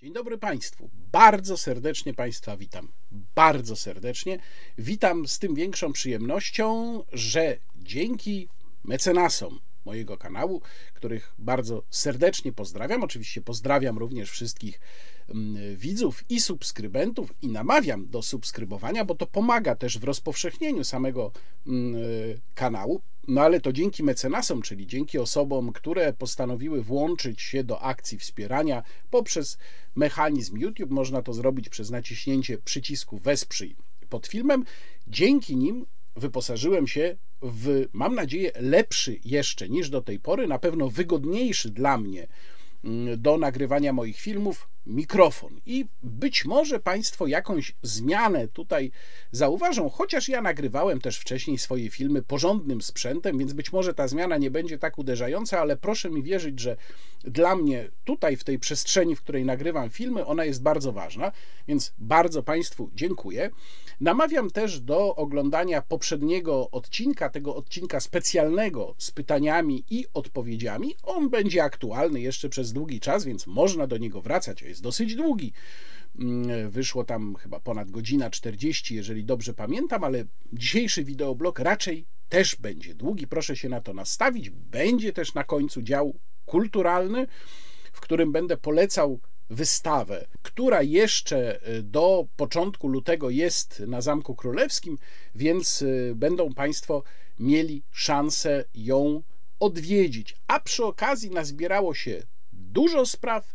Dzień dobry Państwu. Bardzo serdecznie Państwa witam. Bardzo serdecznie. Witam z tym większą przyjemnością, że dzięki mecenasom mojego kanału, których bardzo serdecznie pozdrawiam. Oczywiście pozdrawiam również wszystkich mm, widzów i subskrybentów i namawiam do subskrybowania, bo to pomaga też w rozpowszechnieniu samego mm, kanału. No ale to dzięki mecenasom, czyli dzięki osobom, które postanowiły włączyć się do akcji wspierania poprzez mechanizm YouTube. Można to zrobić przez naciśnięcie przycisku Wesprzyj pod filmem. Dzięki nim wyposażyłem się w, mam nadzieję, lepszy jeszcze niż do tej pory, na pewno wygodniejszy dla mnie mm, do nagrywania moich filmów mikrofon. I być może Państwo jakąś zmianę tutaj zauważą, chociaż ja nagrywałem też wcześniej swoje filmy porządnym sprzętem, więc być może ta zmiana nie będzie tak uderzająca, ale proszę mi wierzyć, że dla mnie tutaj, w tej przestrzeni, w której nagrywam filmy, ona jest bardzo ważna, więc bardzo Państwu dziękuję. Namawiam też do oglądania poprzedniego odcinka, tego odcinka specjalnego z pytaniami i odpowiedziami. On będzie aktualny jeszcze przez długi czas, więc można do niego wracać. Jest dosyć długi. Mm, wyszło tam chyba ponad godzina 40, jeżeli dobrze pamiętam, ale dzisiejszy wideoblog raczej też będzie długi. Proszę się na to nastawić. Będzie też na końcu dział kulturalny, w którym będę polecał wystawę, która jeszcze y, do początku lutego jest na Zamku Królewskim, więc y, będą Państwo mieli szansę ją odwiedzić. A przy okazji nazbierało się dużo spraw,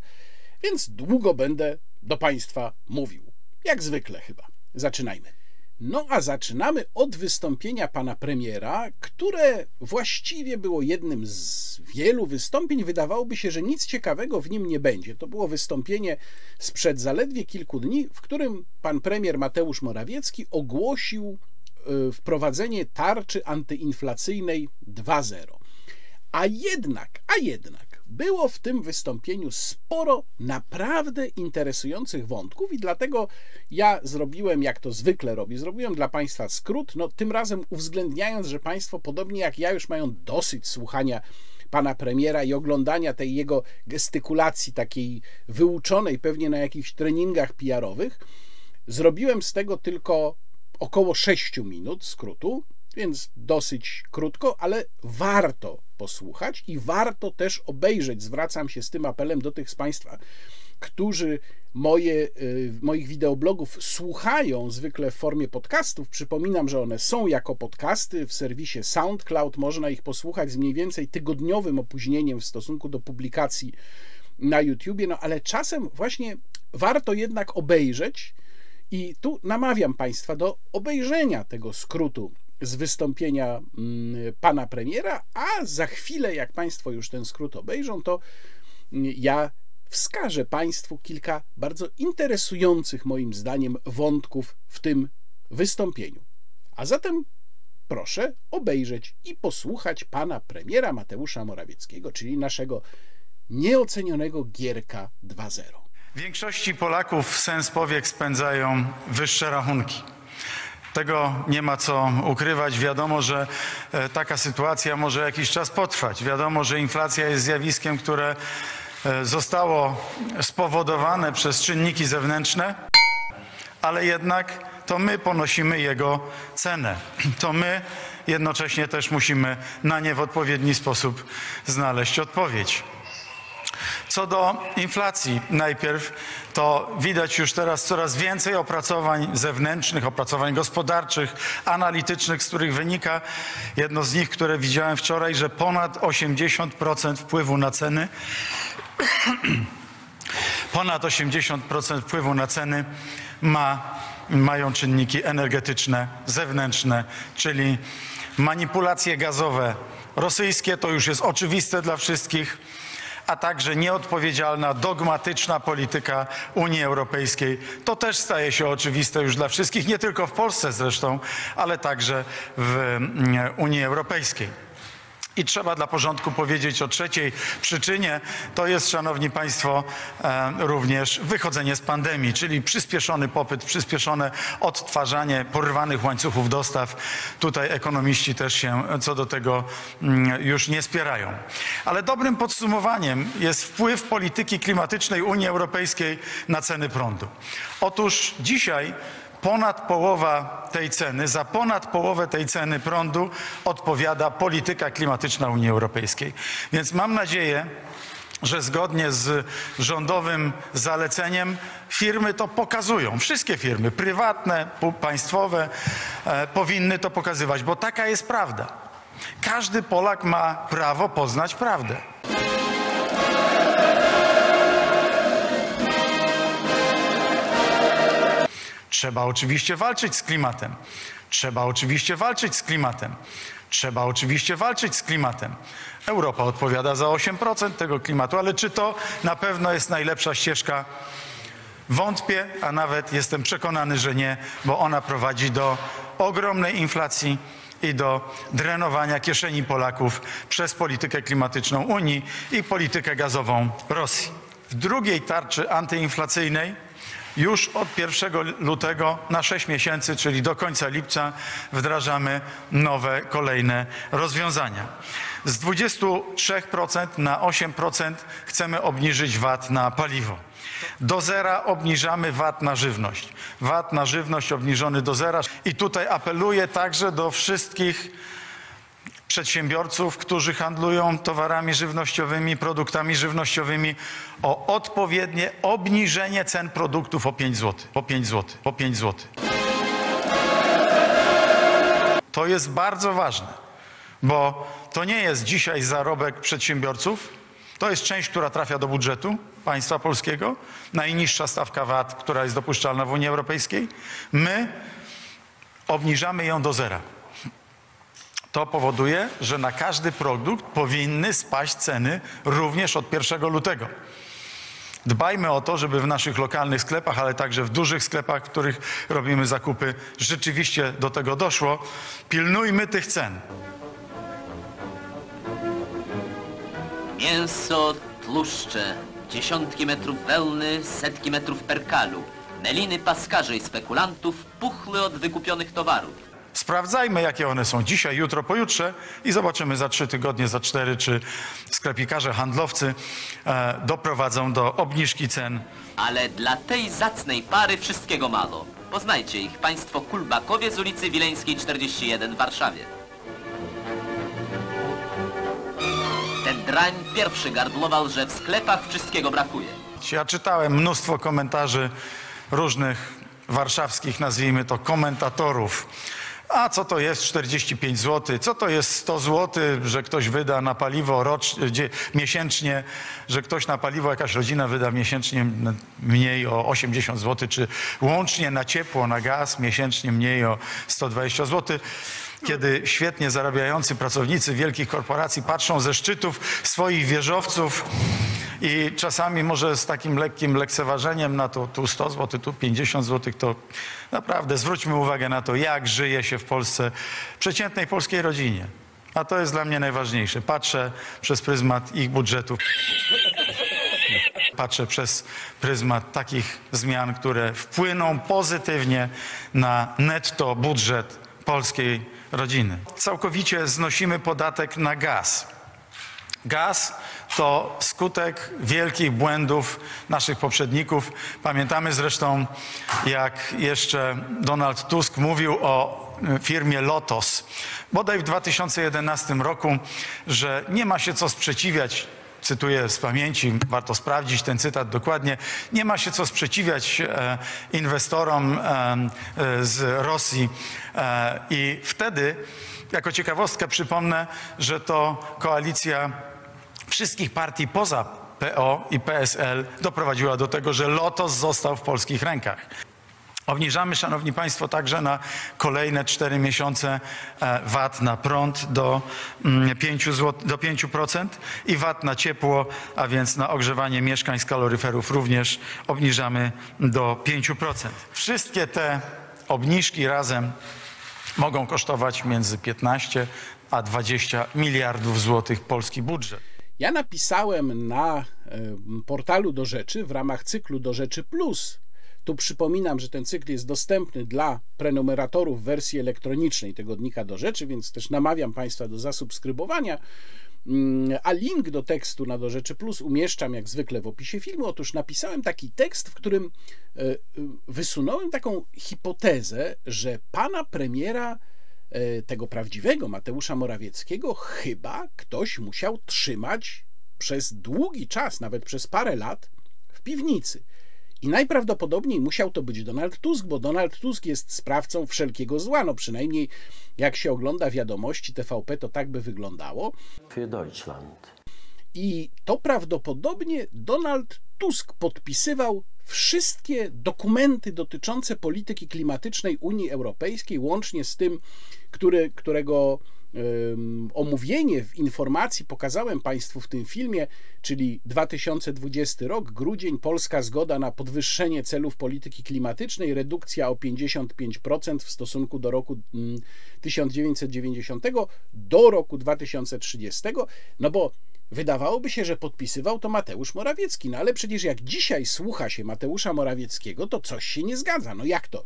więc długo będę do Państwa mówił. Jak zwykle chyba. Zaczynajmy. No a zaczynamy od wystąpienia pana premiera, które właściwie było jednym z wielu wystąpień. Wydawałoby się, że nic ciekawego w nim nie będzie. To było wystąpienie sprzed zaledwie kilku dni, w którym pan premier Mateusz Morawiecki ogłosił e, wprowadzenie tarczy antyinflacyjnej 2.0. A jednak, a jednak było w tym wystąpieniu sporo naprawdę interesujących wątków i dlatego ja zrobiłem, jak to zwykle robię, zrobiłem dla Państwa skrót, no tym razem uwzględniając, że Państwo podobnie jak ja już mają dosyć słuchania pana premiera i oglądania tej jego gestykulacji takiej wyuczonej pewnie na jakichś treningach PR-owych, zrobiłem z tego tylko około 6 minut skrótu, więc dosyć krótko, ale warto posłuchać i warto też obejrzeć. Zwracam się z tym apelem do tych z Państwa, którzy moje, y, moich wideoblogów słuchają zwykle w formie podcastów. Przypominam, że one są jako podcasty w serwisie SoundCloud. Można ich posłuchać z mniej więcej tygodniowym opóźnieniem w stosunku do publikacji na YouTubie, no ale czasem właśnie warto jednak obejrzeć. I tu namawiam Państwa do obejrzenia tego skrótu z wystąpienia mm, pana premiera, a za chwilę, jak Państwo już ten skrót obejrzą, to mm, ja wskażę Państwu kilka bardzo interesujących, moim zdaniem, wątków w tym wystąpieniu. A zatem proszę obejrzeć i posłuchać pana premiera Mateusza Morawieckiego, czyli naszego nieocenionego Gierka 2.0. Większości Polaków sens powiek spędzają wyższe rachunki. Tego nie ma co ukrywać. Wiadomo, że e, taka sytuacja może jakiś czas potrwać. Wiadomo, że inflacja jest zjawiskiem, które e, zostało spowodowane przez czynniki zewnętrzne, ale jednak to my ponosimy jego cenę. To my jednocześnie też musimy na nie w odpowiedni sposób znaleźć odpowiedź. Co do inflacji, najpierw to widać już teraz coraz więcej opracowań zewnętrznych, opracowań gospodarczych, analitycznych, z których wynika jedno z nich, które widziałem wczoraj, że ponad 80% wpływu na ceny ponad 80% wpływu na ceny ma, mają czynniki energetyczne, zewnętrzne, czyli manipulacje gazowe. Rosyjskie, to już jest oczywiste dla wszystkich a także nieodpowiedzialna, dogmatyczna polityka Unii Europejskiej. To też staje się oczywiste już dla wszystkich, nie tylko w Polsce zresztą, ale także w mm, Unii Europejskiej. I trzeba dla porządku powiedzieć o trzeciej przyczynie. To jest, Szanowni Państwo, e, również wychodzenie z pandemii, czyli przyspieszony popyt, przyspieszone odtwarzanie porwanych łańcuchów dostaw. Tutaj ekonomiści też się co do tego mm, już nie spierają. Ale dobrym podsumowaniem jest wpływ polityki klimatycznej Unii Europejskiej na ceny prądu. Otóż dzisiaj ponad połowa tej ceny, za ponad połowę tej ceny prądu odpowiada polityka klimatyczna Unii Europejskiej. Więc mam nadzieję, że zgodnie z rządowym zaleceniem firmy to pokazują. Wszystkie firmy, prywatne, państwowe, e, powinny to pokazywać, bo taka jest prawda. Każdy Polak ma prawo poznać prawdę. Trzeba oczywiście walczyć z klimatem. Trzeba oczywiście walczyć z klimatem. Trzeba oczywiście walczyć z klimatem. Europa odpowiada za 8% tego klimatu, ale czy to na pewno jest najlepsza ścieżka? Wątpię, a nawet jestem przekonany, że nie, bo ona prowadzi do ogromnej inflacji i do drenowania kieszeni Polaków przez politykę klimatyczną Unii i politykę gazową Rosji. W drugiej tarczy antyinflacyjnej już od 1 lutego na 6 miesięcy, czyli do końca lipca, wdrażamy nowe, kolejne rozwiązania. Z 23% na 8% chcemy obniżyć VAT na paliwo. Do zera obniżamy VAT na żywność. VAT na żywność obniżony do zera. I tutaj apeluję także do wszystkich przedsiębiorców, którzy handlują towarami żywnościowymi, produktami żywnościowymi, o odpowiednie obniżenie cen produktów o 5 zł. Po 5 zł. Po 5 zł. To jest bardzo ważne, bo to nie jest dzisiaj zarobek przedsiębiorców, to jest część, która trafia do budżetu państwa polskiego, najniższa stawka VAT, która jest dopuszczalna w Unii Europejskiej. My obniżamy ją do zera. To powoduje, że na każdy produkt powinny spaść ceny również od 1 lutego. Dbajmy o to, żeby w naszych lokalnych sklepach, ale także w dużych sklepach, w których robimy zakupy, rzeczywiście do tego doszło. Pilnujmy tych cen. Mięso, tłuszcze, dziesiątki metrów wełny, setki metrów perkalu. Meliny paskarzy i spekulantów puchły od wykupionych towarów. Sprawdzajmy, jakie one są dzisiaj, jutro, pojutrze i zobaczymy za trzy tygodnie, za cztery, czy sklepikarze, handlowcy e, doprowadzą do obniżki cen Ale dla tej zacnej pary wszystkiego mało. Poznajcie ich państwo Kulbakowie z ulicy Wileńskiej 41 w Warszawie. Ten drań pierwszy gardłował, że w sklepach wszystkiego brakuje. Ja czytałem mnóstwo komentarzy różnych warszawskich, nazwijmy to, komentatorów. A co to jest 45 zł? Co to jest 100 zł, że ktoś wyda na paliwo rocz, dzie, miesięcznie, że ktoś na paliwo, jakaś rodzina wyda miesięcznie mniej o 80 zł, czy łącznie na ciepło, na gaz miesięcznie mniej o 120 zł kiedy świetnie zarabiający pracownicy wielkich korporacji patrzą ze szczytów swoich wieżowców i czasami może z takim lekkim lekceważeniem na to tu 100 zł, tu 50 zł, to naprawdę zwróćmy uwagę na to, jak żyje się w Polsce przeciętnej polskiej rodzinie. A to jest dla mnie najważniejsze. Patrzę przez pryzmat ich budżetów. Patrzę przez pryzmat takich zmian, które wpłyną pozytywnie na netto budżet polskiej rodziny. Całkowicie znosimy podatek na gaz. Gaz to skutek wielkich błędów naszych poprzedników. Pamiętamy zresztą, jak jeszcze Donald Tusk mówił o firmie Lotos, bodaj w 2011 roku, że nie ma się co sprzeciwiać cytuję z pamięci, warto sprawdzić ten cytat dokładnie, nie ma się co sprzeciwiać e, inwestorom e, e, z Rosji. I wtedy, jako ciekawostkę przypomnę, że to koalicja wszystkich partii poza PO i PSL doprowadziła do tego, że Lotos został w polskich rękach. Obniżamy, Szanowni Państwo, także na kolejne 4 miesiące e, VAT na prąd do mm, 5, zł, do 5% i VAT na ciepło, a więc na ogrzewanie mieszkań z kaloryferów również obniżamy do 5%. Wszystkie te obniżki razem mogą kosztować między 15 a 20 miliardów złotych polski budżet. Ja napisałem na portalu do rzeczy w ramach cyklu do rzeczy plus. Tu przypominam, że ten cykl jest dostępny dla prenumeratorów w wersji elektronicznej tygodnika do rzeczy, więc też namawiam Państwa do zasubskrybowania. Mm, a link do tekstu na Do Rzeczy Plus umieszczam jak zwykle w opisie filmu. Otóż napisałem taki tekst, w którym e, e, wysunąłem taką hipotezę, że pana premiera, e, tego prawdziwego Mateusza Morawieckiego, chyba ktoś musiał trzymać przez długi czas, nawet przez parę lat, w piwnicy. I najprawdopodobniej musiał to być Donald Tusk, bo Donald Tusk jest sprawcą wszelkiego zła. No przynajmniej jak się ogląda wiadomości TVP, to tak by wyglądało. Für Deutschland. I to prawdopodobnie Donald Tusk podpisywał wszystkie dokumenty dotyczące polityki klimatycznej Unii Europejskiej, łącznie z tym, który, którego omówienie w informacji pokazałem Państwu w tym filmie, czyli 2020 rok, grudzień, polska zgoda na podwyższenie celów polityki klimatycznej, redukcja o 55% w stosunku do roku 1990 do roku 2030, no bo Wydawałoby się, że podpisywał to Mateusz Morawiecki, no ale przecież jak dzisiaj słucha się Mateusza Morawieckiego, to coś się nie zgadza. No jak to?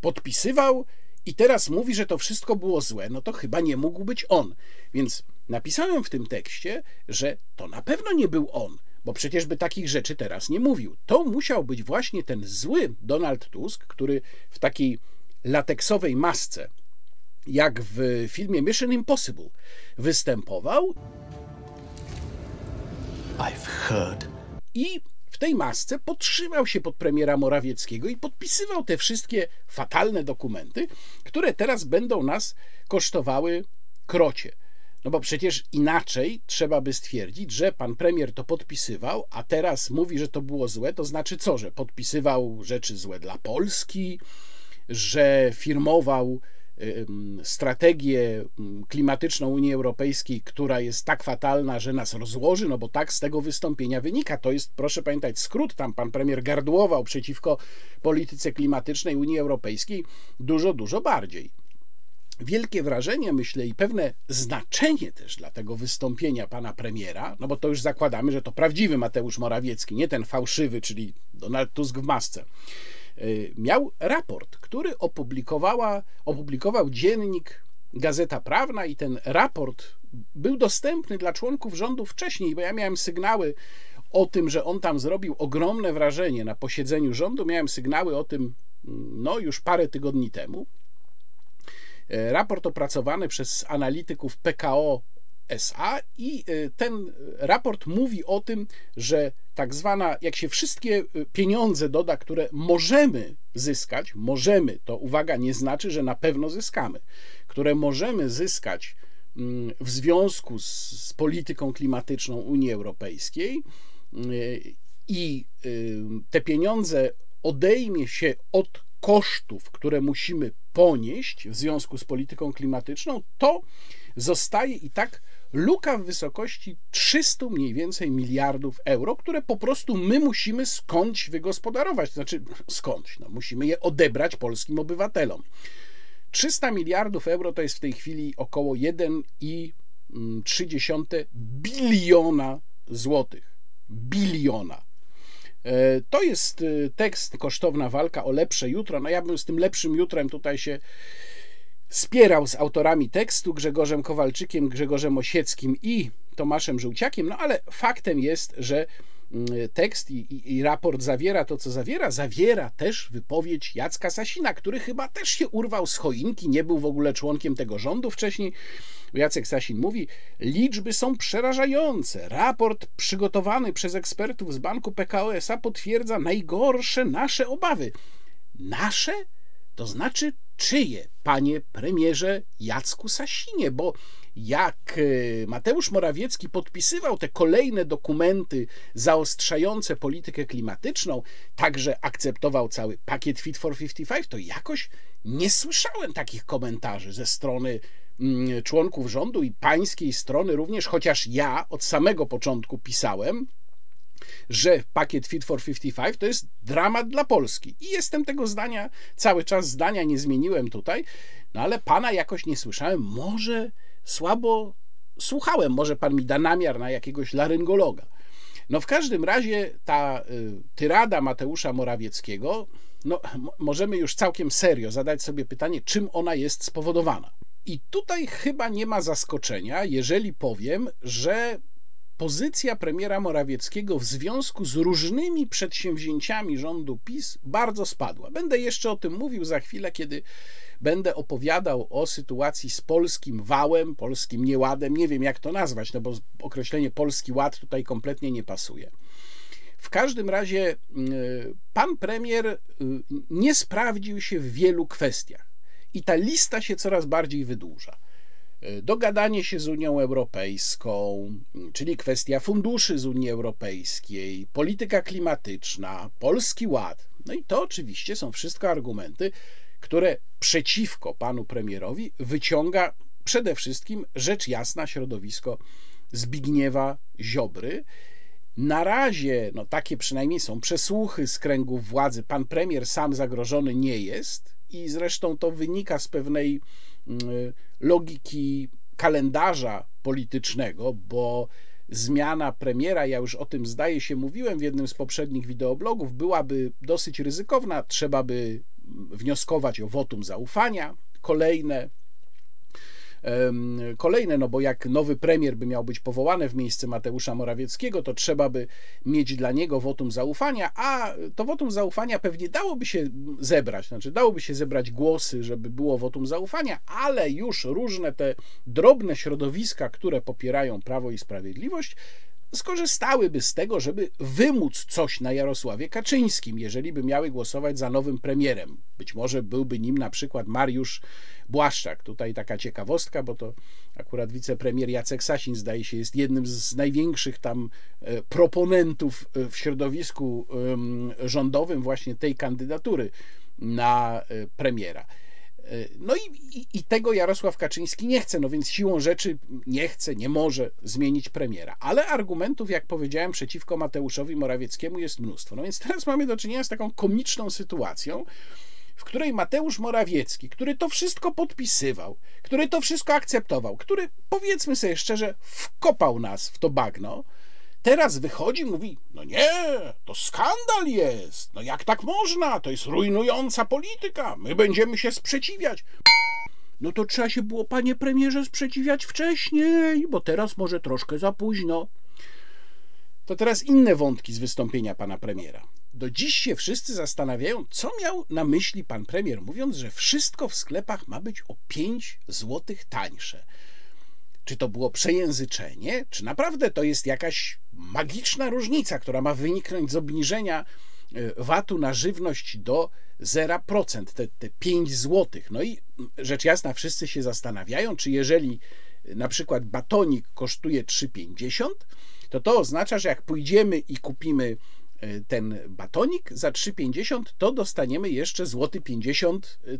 Podpisywał i teraz mówi, że to wszystko było złe, no to chyba nie mógł być on. Więc napisałem w tym tekście, że to na pewno nie był on, bo przecież by takich rzeczy teraz nie mówił. To musiał być właśnie ten zły Donald Tusk, który w takiej lateksowej masce, jak w filmie Mission Impossible, występował. I've heard. I w tej masce podtrzymał się pod premiera Morawieckiego i podpisywał te wszystkie fatalne dokumenty, które teraz będą nas kosztowały krocie. No bo przecież inaczej trzeba by stwierdzić, że pan premier to podpisywał, a teraz mówi, że to było złe, to znaczy co, że podpisywał rzeczy złe dla Polski, że firmował strategię klimatyczną Unii Europejskiej, która jest tak fatalna, że nas rozłoży, no bo tak z tego wystąpienia wynika. To jest, proszę pamiętać, skrót. Tam pan premier gardłował przeciwko polityce klimatycznej Unii Europejskiej dużo, dużo bardziej. Wielkie wrażenie, myślę, i pewne znaczenie też dla tego wystąpienia pana premiera, no bo to już zakładamy, że to prawdziwy Mateusz Morawiecki, nie ten fałszywy, czyli Donald Tusk w masce miał raport, który opublikowała, opublikował dziennik Gazeta Prawna i ten raport był dostępny dla członków rządu wcześniej, bo ja miałem sygnały o tym, że on tam zrobił ogromne wrażenie na posiedzeniu rządu. Miałem sygnały o tym no, już parę tygodni temu. Y, raport opracowany przez analityków PKO SA i y, ten raport mówi o tym, że tak zwana, jak się wszystkie y, pieniądze doda, które możemy zyskać, możemy, to uwaga, nie znaczy, że na pewno zyskamy, które możemy zyskać mm, w związku z, z polityką klimatyczną Unii Europejskiej y, i te pieniądze odejmie się od kosztów, które musimy ponieść w związku z polityką klimatyczną, to zostaje i tak luka w wysokości 300 mniej więcej miliardów euro, które po prostu my musimy skądś wygospodarować. Znaczy, skądś? No, musimy je odebrać polskim obywatelom. 300 miliardów euro to jest w tej chwili około 1,3 biliona złotych. Biliona. E, to jest e, tekst Kosztowna walka o lepsze jutro. No ja bym z tym lepszym jutrem tutaj się spierał z autorami tekstu Grzegorzem Kowalczykiem, Grzegorzem Osieckim i Tomaszem Żółciakiem, no ale faktem jest, że mm, tekst i, i, i, raport zawiera to, co zawiera. Zawiera też wypowiedź Jacka Sasina, który chyba też się urwał z choinki, nie był w ogóle członkiem tego rządu wcześniej. Jacek Sasin mówi: Liczby są przerażające. Raport przygotowany przez ekspertów z banku PKO SA potwierdza najgorsze nasze obawy. Nasze? To znaczy czyje, panie premierze Jacku Sasinie, bo jak e, Mateusz Morawiecki podpisywał te kolejne dokumenty zaostrzające politykę klimatyczną, także akceptował cały pakiet Fit for 55, to jakoś nie słyszałem takich komentarzy ze strony mm, członków rządu i pańskiej strony również, chociaż ja od samego początku pisałem, że pakiet Fit for 55 to jest dramat dla Polski. I jestem tego zdania, cały czas zdania nie zmieniłem tutaj, no ale pana jakoś nie słyszałem. Może słabo słuchałem, może pan mi da namiar na jakiegoś laryngologa. No w każdym razie ta y, tyrada Mateusza Morawieckiego, no możemy już całkiem serio zadać sobie pytanie, czym ona jest spowodowana. I tutaj chyba nie ma zaskoczenia, jeżeli powiem, że pozycja premiera Morawieckiego w związku z różnymi przedsięwzięciami rządu PiS bardzo spadła. Będę jeszcze o tym mówił za chwilę, kiedy będę opowiadał o sytuacji z polskim wałem, polskim nieładem. Nie wiem, jak to nazwać, no bo określenie polski ład tutaj kompletnie nie pasuje. W każdym razie y, pan premier y, nie sprawdził się w wielu kwestiach i ta lista się coraz bardziej wydłuża. Y, dogadanie się z Unią Europejską, czyli kwestia funduszy z Unii Europejskiej, polityka klimatyczna, polski ład. No i to oczywiście są wszystko argumenty, które przeciwko panu premierowi wyciąga przede wszystkim rzecz jasna środowisko Zbigniewa Ziobry. Na razie, no takie przynajmniej są przesłuchy z kręgów władzy, pan premier sam zagrożony nie jest i zresztą to wynika z pewnej logiki kalendarza politycznego, bo zmiana premiera, ja już o tym zdaje się mówiłem w jednym z poprzednich wideoblogów, byłaby dosyć ryzykowna. Trzeba by wnioskować o wotum zaufania, kolejne. Kolejne, no bo jak nowy premier by miał być powołany w miejsce Mateusza Morawieckiego, to trzeba by mieć dla niego wotum zaufania, a to wotum zaufania pewnie dałoby się zebrać, znaczy dałoby się zebrać głosy, żeby było wotum zaufania, ale już różne te drobne środowiska, które popierają Prawo i Sprawiedliwość, skorzystałyby z tego, żeby wymóc coś na Jarosławie Kaczyńskim, jeżeli by miały głosować za nowym premierem. Być może byłby nim na przykład Mariusz Błaszczak. Tutaj taka ciekawostka, bo to akurat wicepremier Jacek Sasin zdaje się jest jednym z największych tam e, proponentów e, w środowisku rządowym właśnie tej kandydatury na e, premiera. E, no i, i, i, tego Jarosław Kaczyński nie chce, no więc siłą rzeczy nie chce, nie może zmienić premiera. Ale argumentów, jak powiedziałem, przeciwko Mateuszowi Morawieckiemu jest mnóstwo. No więc teraz mamy do czynienia z taką komiczną sytuacją, w której Mateusz Morawiecki, który to wszystko podpisywał, który to wszystko akceptował, który, powiedzmy sobie szczerze, wkopał nas w to bagno, Teraz wychodzi, mówi: No nie, to skandal jest. No jak tak można? To jest rujnująca polityka. My będziemy się sprzeciwiać. No to trzeba się było, panie premierze, sprzeciwiać wcześniej, bo teraz może troszkę za późno. To teraz inne wątki z wystąpienia pana premiera. Do dziś się wszyscy zastanawiają, co miał na myśli pan premier, mówiąc, że wszystko w sklepach ma być o 5 złotych tańsze. Czy to było przejęzyczenie, czy naprawdę to jest jakaś magiczna różnica, która ma wyniknąć z obniżenia e, VAT-u na żywność do 0%, te, te 5 zł. No i rzecz jasna, wszyscy się zastanawiają, czy jeżeli e, na przykład batonik kosztuje 3,50, to to oznacza, że jak pójdziemy i kupimy e, ten batonik za 3,50, to dostaniemy jeszcze złoty 50 zł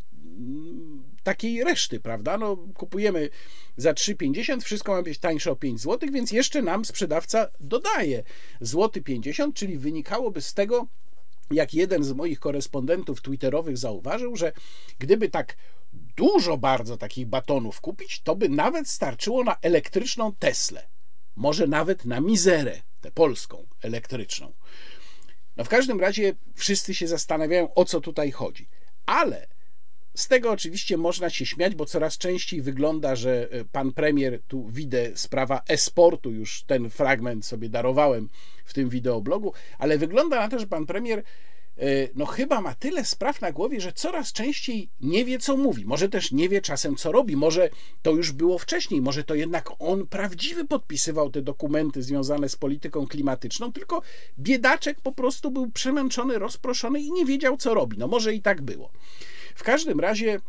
takiej reszty, prawda? No, kupujemy za 3,50, wszystko ma być tańsze o 5 zł, więc jeszcze nam sprzedawca dodaje złoty 50, czyli wynikałoby z tego, jak jeden z moich korespondentów twitterowych zauważył, że gdyby tak dużo bardzo takich batonów kupić, to by nawet starczyło na elektryczną Teslę. Może nawet na mizerę, tę polską elektryczną. No w każdym razie wszyscy się zastanawiają, o co tutaj chodzi. Ale z tego oczywiście można się śmiać, bo coraz częściej wygląda, że e, pan premier, tu widzę sprawa esportu, już ten fragment sobie darowałem w tym wideoblogu, ale wygląda na to, że pan premier e, no chyba ma tyle spraw na głowie, że coraz częściej nie wie, co mówi. Może też nie wie czasem, co robi. Może to już było wcześniej. Może to jednak on prawdziwy podpisywał te dokumenty związane z polityką klimatyczną, tylko biedaczek po prostu był przemęczony, rozproszony i nie wiedział, co robi. No może i tak było. W każdym razie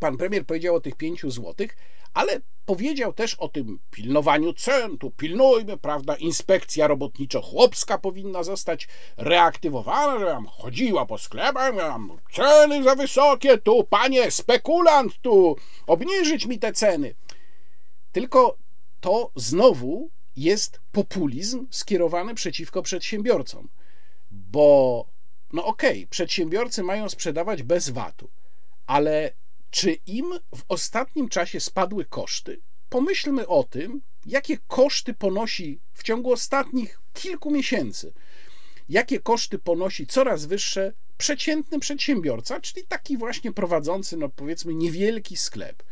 pan premier powiedział o tych pięciu złotych, ale powiedział też o tym pilnowaniu cen, tu pilnujmy, prawda, inspekcja robotniczo-chłopska powinna zostać reaktywowana, że mam chodziła po sklepach, mam ceny za wysokie, tu panie spekulant, tu obniżyć mi te ceny. Tylko to znowu jest populizm skierowany przeciwko przedsiębiorcom, bo no okej, okay, przedsiębiorcy mają sprzedawać bez VAT-u, ale czy im w ostatnim czasie spadły koszty? Pomyślmy o tym, jakie koszty ponosi w ciągu ostatnich kilku miesięcy, jakie koszty ponosi coraz wyższe przeciętny przedsiębiorca, czyli taki właśnie prowadzący, no powiedzmy, niewielki sklep.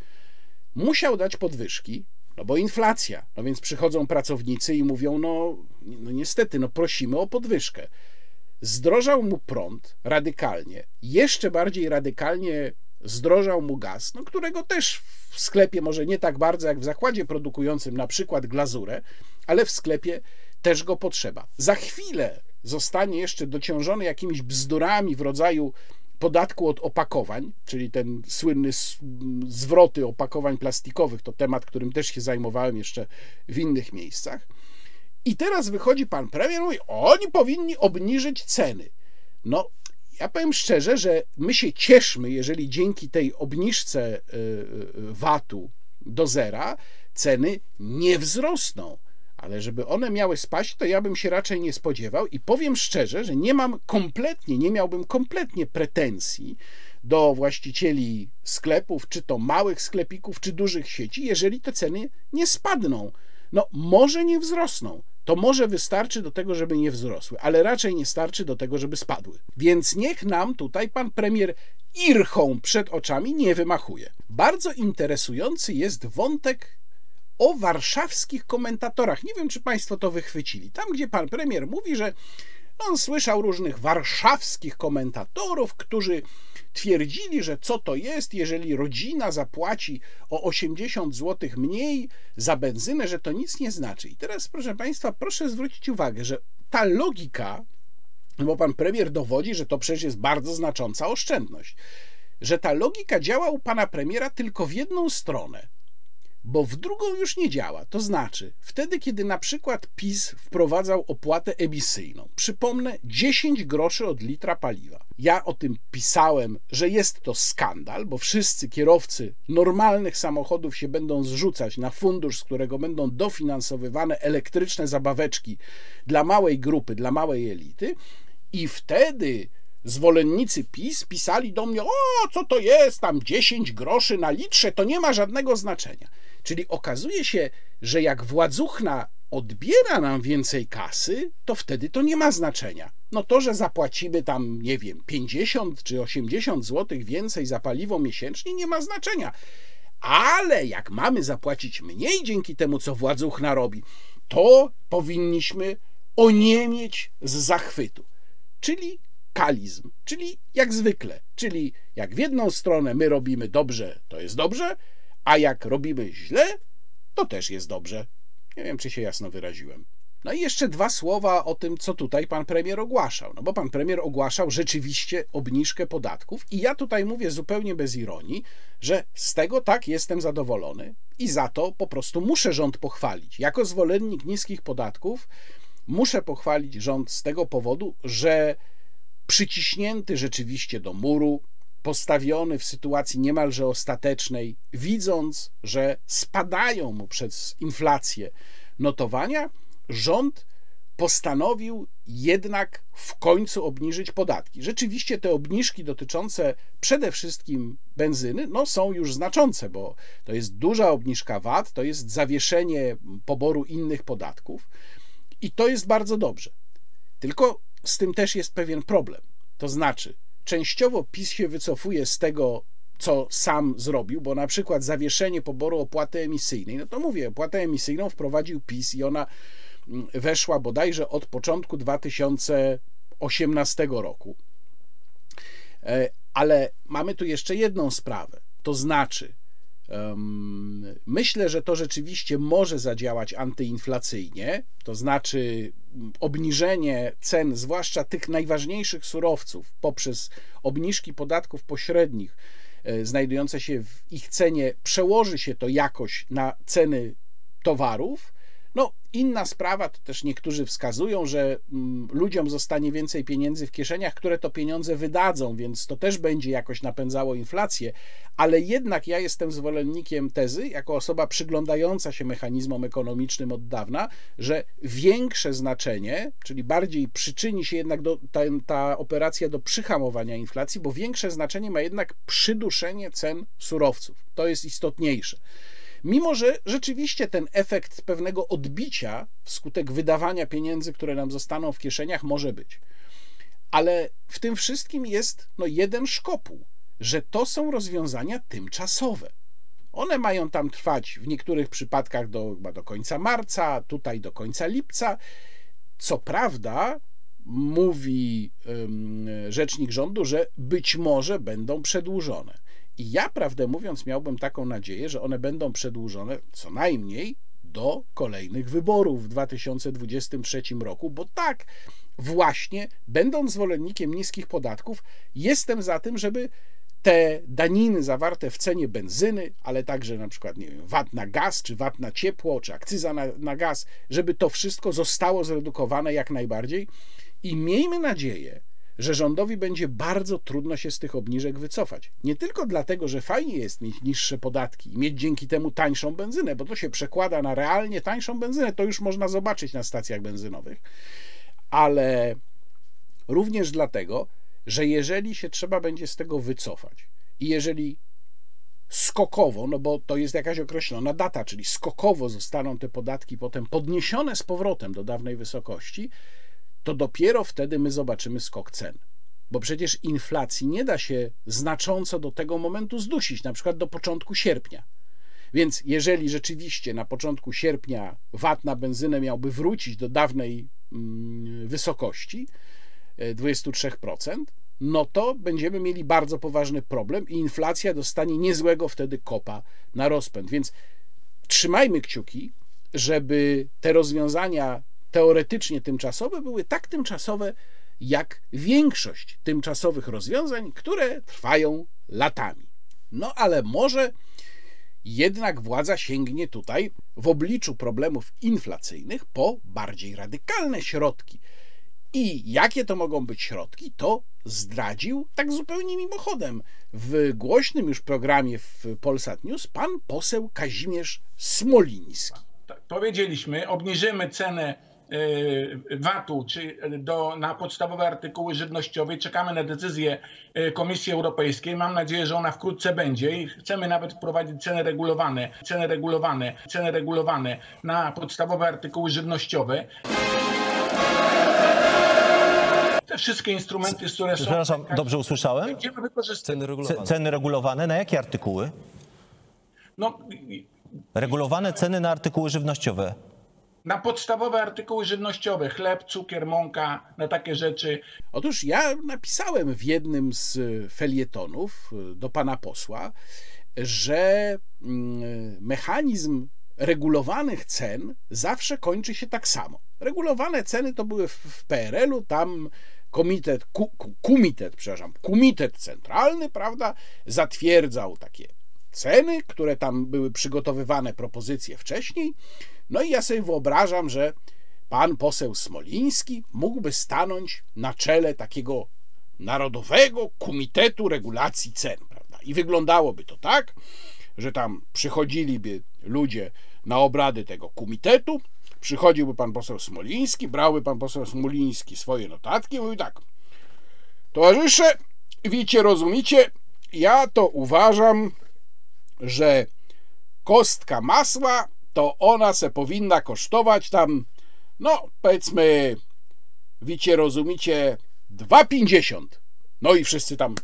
Musiał dać podwyżki, no bo inflacja. No więc przychodzą pracownicy i mówią: No, no niestety, no prosimy o podwyżkę. Zdrożał mu prąd radykalnie, jeszcze bardziej radykalnie zdrożał mu gaz, no którego też w sklepie może nie tak bardzo jak w zakładzie produkującym na przykład glazurę, ale w sklepie też go potrzeba. Za chwilę zostanie jeszcze dociążony jakimiś bzdurami w rodzaju podatku od opakowań, czyli ten słynny zwroty opakowań plastikowych, to temat, którym też się zajmowałem jeszcze w innych miejscach. I teraz wychodzi pan premier i mówi, oni powinni obniżyć ceny. No, ja powiem szczerze, że my się cieszmy, jeżeli dzięki tej obniżce y, y, VAT-u do zera ceny nie wzrosną. Ale żeby one miały spaść, to ja bym się raczej nie spodziewał i powiem szczerze, że nie mam kompletnie, nie miałbym kompletnie pretensji do właścicieli sklepów, czy to małych sklepików, czy dużych sieci, jeżeli te ceny nie spadną. No, może nie wzrosną, to może wystarczy do tego, żeby nie wzrosły, ale raczej nie starczy do tego, żeby spadły. Więc niech nam tutaj pan premier irchą przed oczami nie wymachuje. Bardzo interesujący jest wątek o warszawskich komentatorach. Nie wiem, czy Państwo to wychwycili. Tam, gdzie pan premier mówi, że on słyszał różnych warszawskich komentatorów, którzy twierdzili, że co to jest, jeżeli rodzina zapłaci o 80 zł mniej za benzynę, że to nic nie znaczy. I teraz, proszę Państwa, proszę zwrócić uwagę, że ta logika, bo pan premier dowodzi, że to przecież jest bardzo znacząca oszczędność, że ta logika działa u pana premiera tylko w jedną stronę bo w drugą już nie działa. To znaczy, wtedy, kiedy na przykład PiS wprowadzał opłatę emisyjną, przypomnę 10 groszy od litra paliwa. Ja o tym pisałem, że jest to skandal, bo wszyscy kierowcy normalnych samochodów się będą zrzucać na fundusz, z którego będą dofinansowywane elektryczne zabaweczki dla małej grupy, dla małej elity, i wtedy zwolennicy PiS pisali do mnie: O, co to jest tam 10 groszy na litrze, to nie ma żadnego znaczenia. Czyli okazuje się, że jak władzuchna odbiera nam więcej kasy, to wtedy to nie ma znaczenia. No to, że zapłacimy tam, nie wiem, 50 czy 80 zł więcej za paliwo miesięcznie, nie ma znaczenia. Ale jak mamy zapłacić mniej dzięki temu, co władzuchna robi, to powinniśmy oniemieć z zachwytu. Czyli kalizm, czyli jak zwykle, czyli jak w jedną stronę my robimy dobrze, to jest dobrze, a jak robimy źle, to też jest dobrze. Nie wiem, czy się jasno wyraziłem. No i jeszcze dwa słowa o tym, co tutaj pan premier ogłaszał. No bo pan premier ogłaszał rzeczywiście obniżkę podatków, i ja tutaj mówię zupełnie bez ironii, że z tego tak jestem zadowolony i za to po prostu muszę rząd pochwalić. Jako zwolennik niskich podatków muszę pochwalić rząd z tego powodu, że przyciśnięty rzeczywiście do muru, postawiony w sytuacji niemalże ostatecznej, widząc, że spadają mu przez inflację notowania, rząd postanowił jednak w końcu obniżyć podatki. Rzeczywiście te obniżki dotyczące przede wszystkim benzyny no, są już znaczące, bo to jest duża obniżka VAT, to jest zawieszenie poboru innych podatków i to jest bardzo dobrze. Tylko z tym też jest pewien problem. To znaczy, częściowo PiS się wycofuje z tego, co sam zrobił, bo na przykład zawieszenie poboru opłaty emisyjnej, no to mówię, opłatę emisyjną wprowadził PiS i ona mm, weszła bodajże od początku 2018 roku. E, ale mamy tu jeszcze jedną sprawę, to znaczy, Myślę, że to rzeczywiście może zadziałać antyinflacyjnie, to znaczy obniżenie cen, zwłaszcza tych najważniejszych surowców, poprzez obniżki podatków pośrednich e, znajdujące się w ich cenie, przełoży się to jakoś na ceny towarów. Inna sprawa, to też niektórzy wskazują, że mm, ludziom zostanie więcej pieniędzy w kieszeniach, które to pieniądze wydadzą, więc to też będzie jakoś napędzało inflację, ale jednak ja jestem zwolennikiem tezy, jako osoba przyglądająca się mechanizmom ekonomicznym od dawna, że większe znaczenie, czyli bardziej przyczyni się jednak do, ta, ta operacja do przyhamowania inflacji, bo większe znaczenie ma jednak przyduszenie cen surowców. To jest istotniejsze. Mimo, że rzeczywiście ten efekt pewnego odbicia wskutek wydawania pieniędzy, które nam zostaną w kieszeniach, może być. Ale w tym wszystkim jest no, jeden szkopuł, że to są rozwiązania tymczasowe. One mają tam trwać w niektórych przypadkach do, do końca marca, tutaj do końca lipca. Co prawda, mówi rzecznik rządu, że być może będą przedłużone. I ja, prawdę mówiąc, miałbym taką nadzieję, że one będą przedłużone co najmniej do kolejnych wyborów w 2023 roku, bo tak, właśnie, będąc zwolennikiem niskich podatków, jestem za tym, żeby te daniny zawarte w cenie benzyny, ale także na przykład, nie wiem, VAT na gaz, czy VAT na ciepło, czy akcyza na, na gaz, żeby to wszystko zostało zredukowane jak najbardziej. I miejmy nadzieję, że rządowi będzie bardzo trudno się z tych obniżek wycofać. Nie tylko dlatego, że fajnie jest mieć niższe podatki i mieć dzięki temu tańszą benzynę, bo to się przekłada na realnie tańszą benzynę, to już można zobaczyć na stacjach benzynowych, ale również dlatego, że jeżeli się trzeba będzie z tego wycofać i jeżeli skokowo, no bo to jest jakaś określona data, czyli skokowo zostaną te podatki potem podniesione z powrotem do dawnej wysokości, to dopiero wtedy my zobaczymy skok cen. Bo przecież inflacji nie da się znacząco do tego momentu zdusić, na przykład do początku sierpnia. Więc jeżeli rzeczywiście na początku sierpnia VAT na benzynę miałby wrócić do dawnej mm, wysokości 23%, e, no to będziemy mieli bardzo poważny problem i inflacja dostanie niezłego wtedy kopa na rozpęd. Więc trzymajmy kciuki, żeby te rozwiązania teoretycznie tymczasowe były tak tymczasowe, jak większość tymczasowych rozwiązań, które trwają latami. No ale może jednak władza sięgnie tutaj w obliczu problemów inflacyjnych po bardziej radykalne środki. I jakie to mogą być środki, to zdradził tak zupełnie mimochodem w głośnym już programie w Polsat News pan poseł Kazimierz Smoliński. Tak, powiedzieliśmy, obniżymy cenę VAT-u czy do, na podstawowe artykuły żywnościowe. Czekamy na decyzję e, Komisji Europejskiej. Mam nadzieję, że ona wkrótce będzie i chcemy nawet wprowadzić ceny regulowane, ceny regulowane, ceny regulowane na podstawowe artykuły żywnościowe. Te wszystkie instrumenty, które są. Przepraszam, dobrze usłyszałem? Będziemy wykorzystać. Ceny regulowane. Ceny regulowane na jakie artykuły? No, Regulowane ceny na artykuły żywnościowe na podstawowe artykuły żywnościowe, chleb, cukier, mąka, na takie rzeczy. Otóż ja napisałem w jednym z felietonów y, do pana posła, że mm, mechanizm regulowanych cen zawsze kończy się tak samo. Regulowane ceny to były w PRL-u, tam komitet, ku, kumitet, przepraszam, centralny, prawda, zatwierdzał takie ceny, które tam były przygotowywane propozycje wcześniej. No i ja sobie wyobrażam, że pan poseł Smoliński mógłby stanąć na czele takiego Narodowego Komitetu Regulacji Cen, prawda? I wyglądałoby to tak, że tam przychodziliby ludzie na obrady tego komitetu, przychodziłby pan poseł Smoliński, brałby pan poseł Smoliński swoje notatki i mówił tak, towarzysze, wiecie, rozumicie, ja to uważam, że kostka masła to ona se powinna kosztować tam, no powiedzmy, wicie, rozumicie, 2,50. No i wszyscy tam,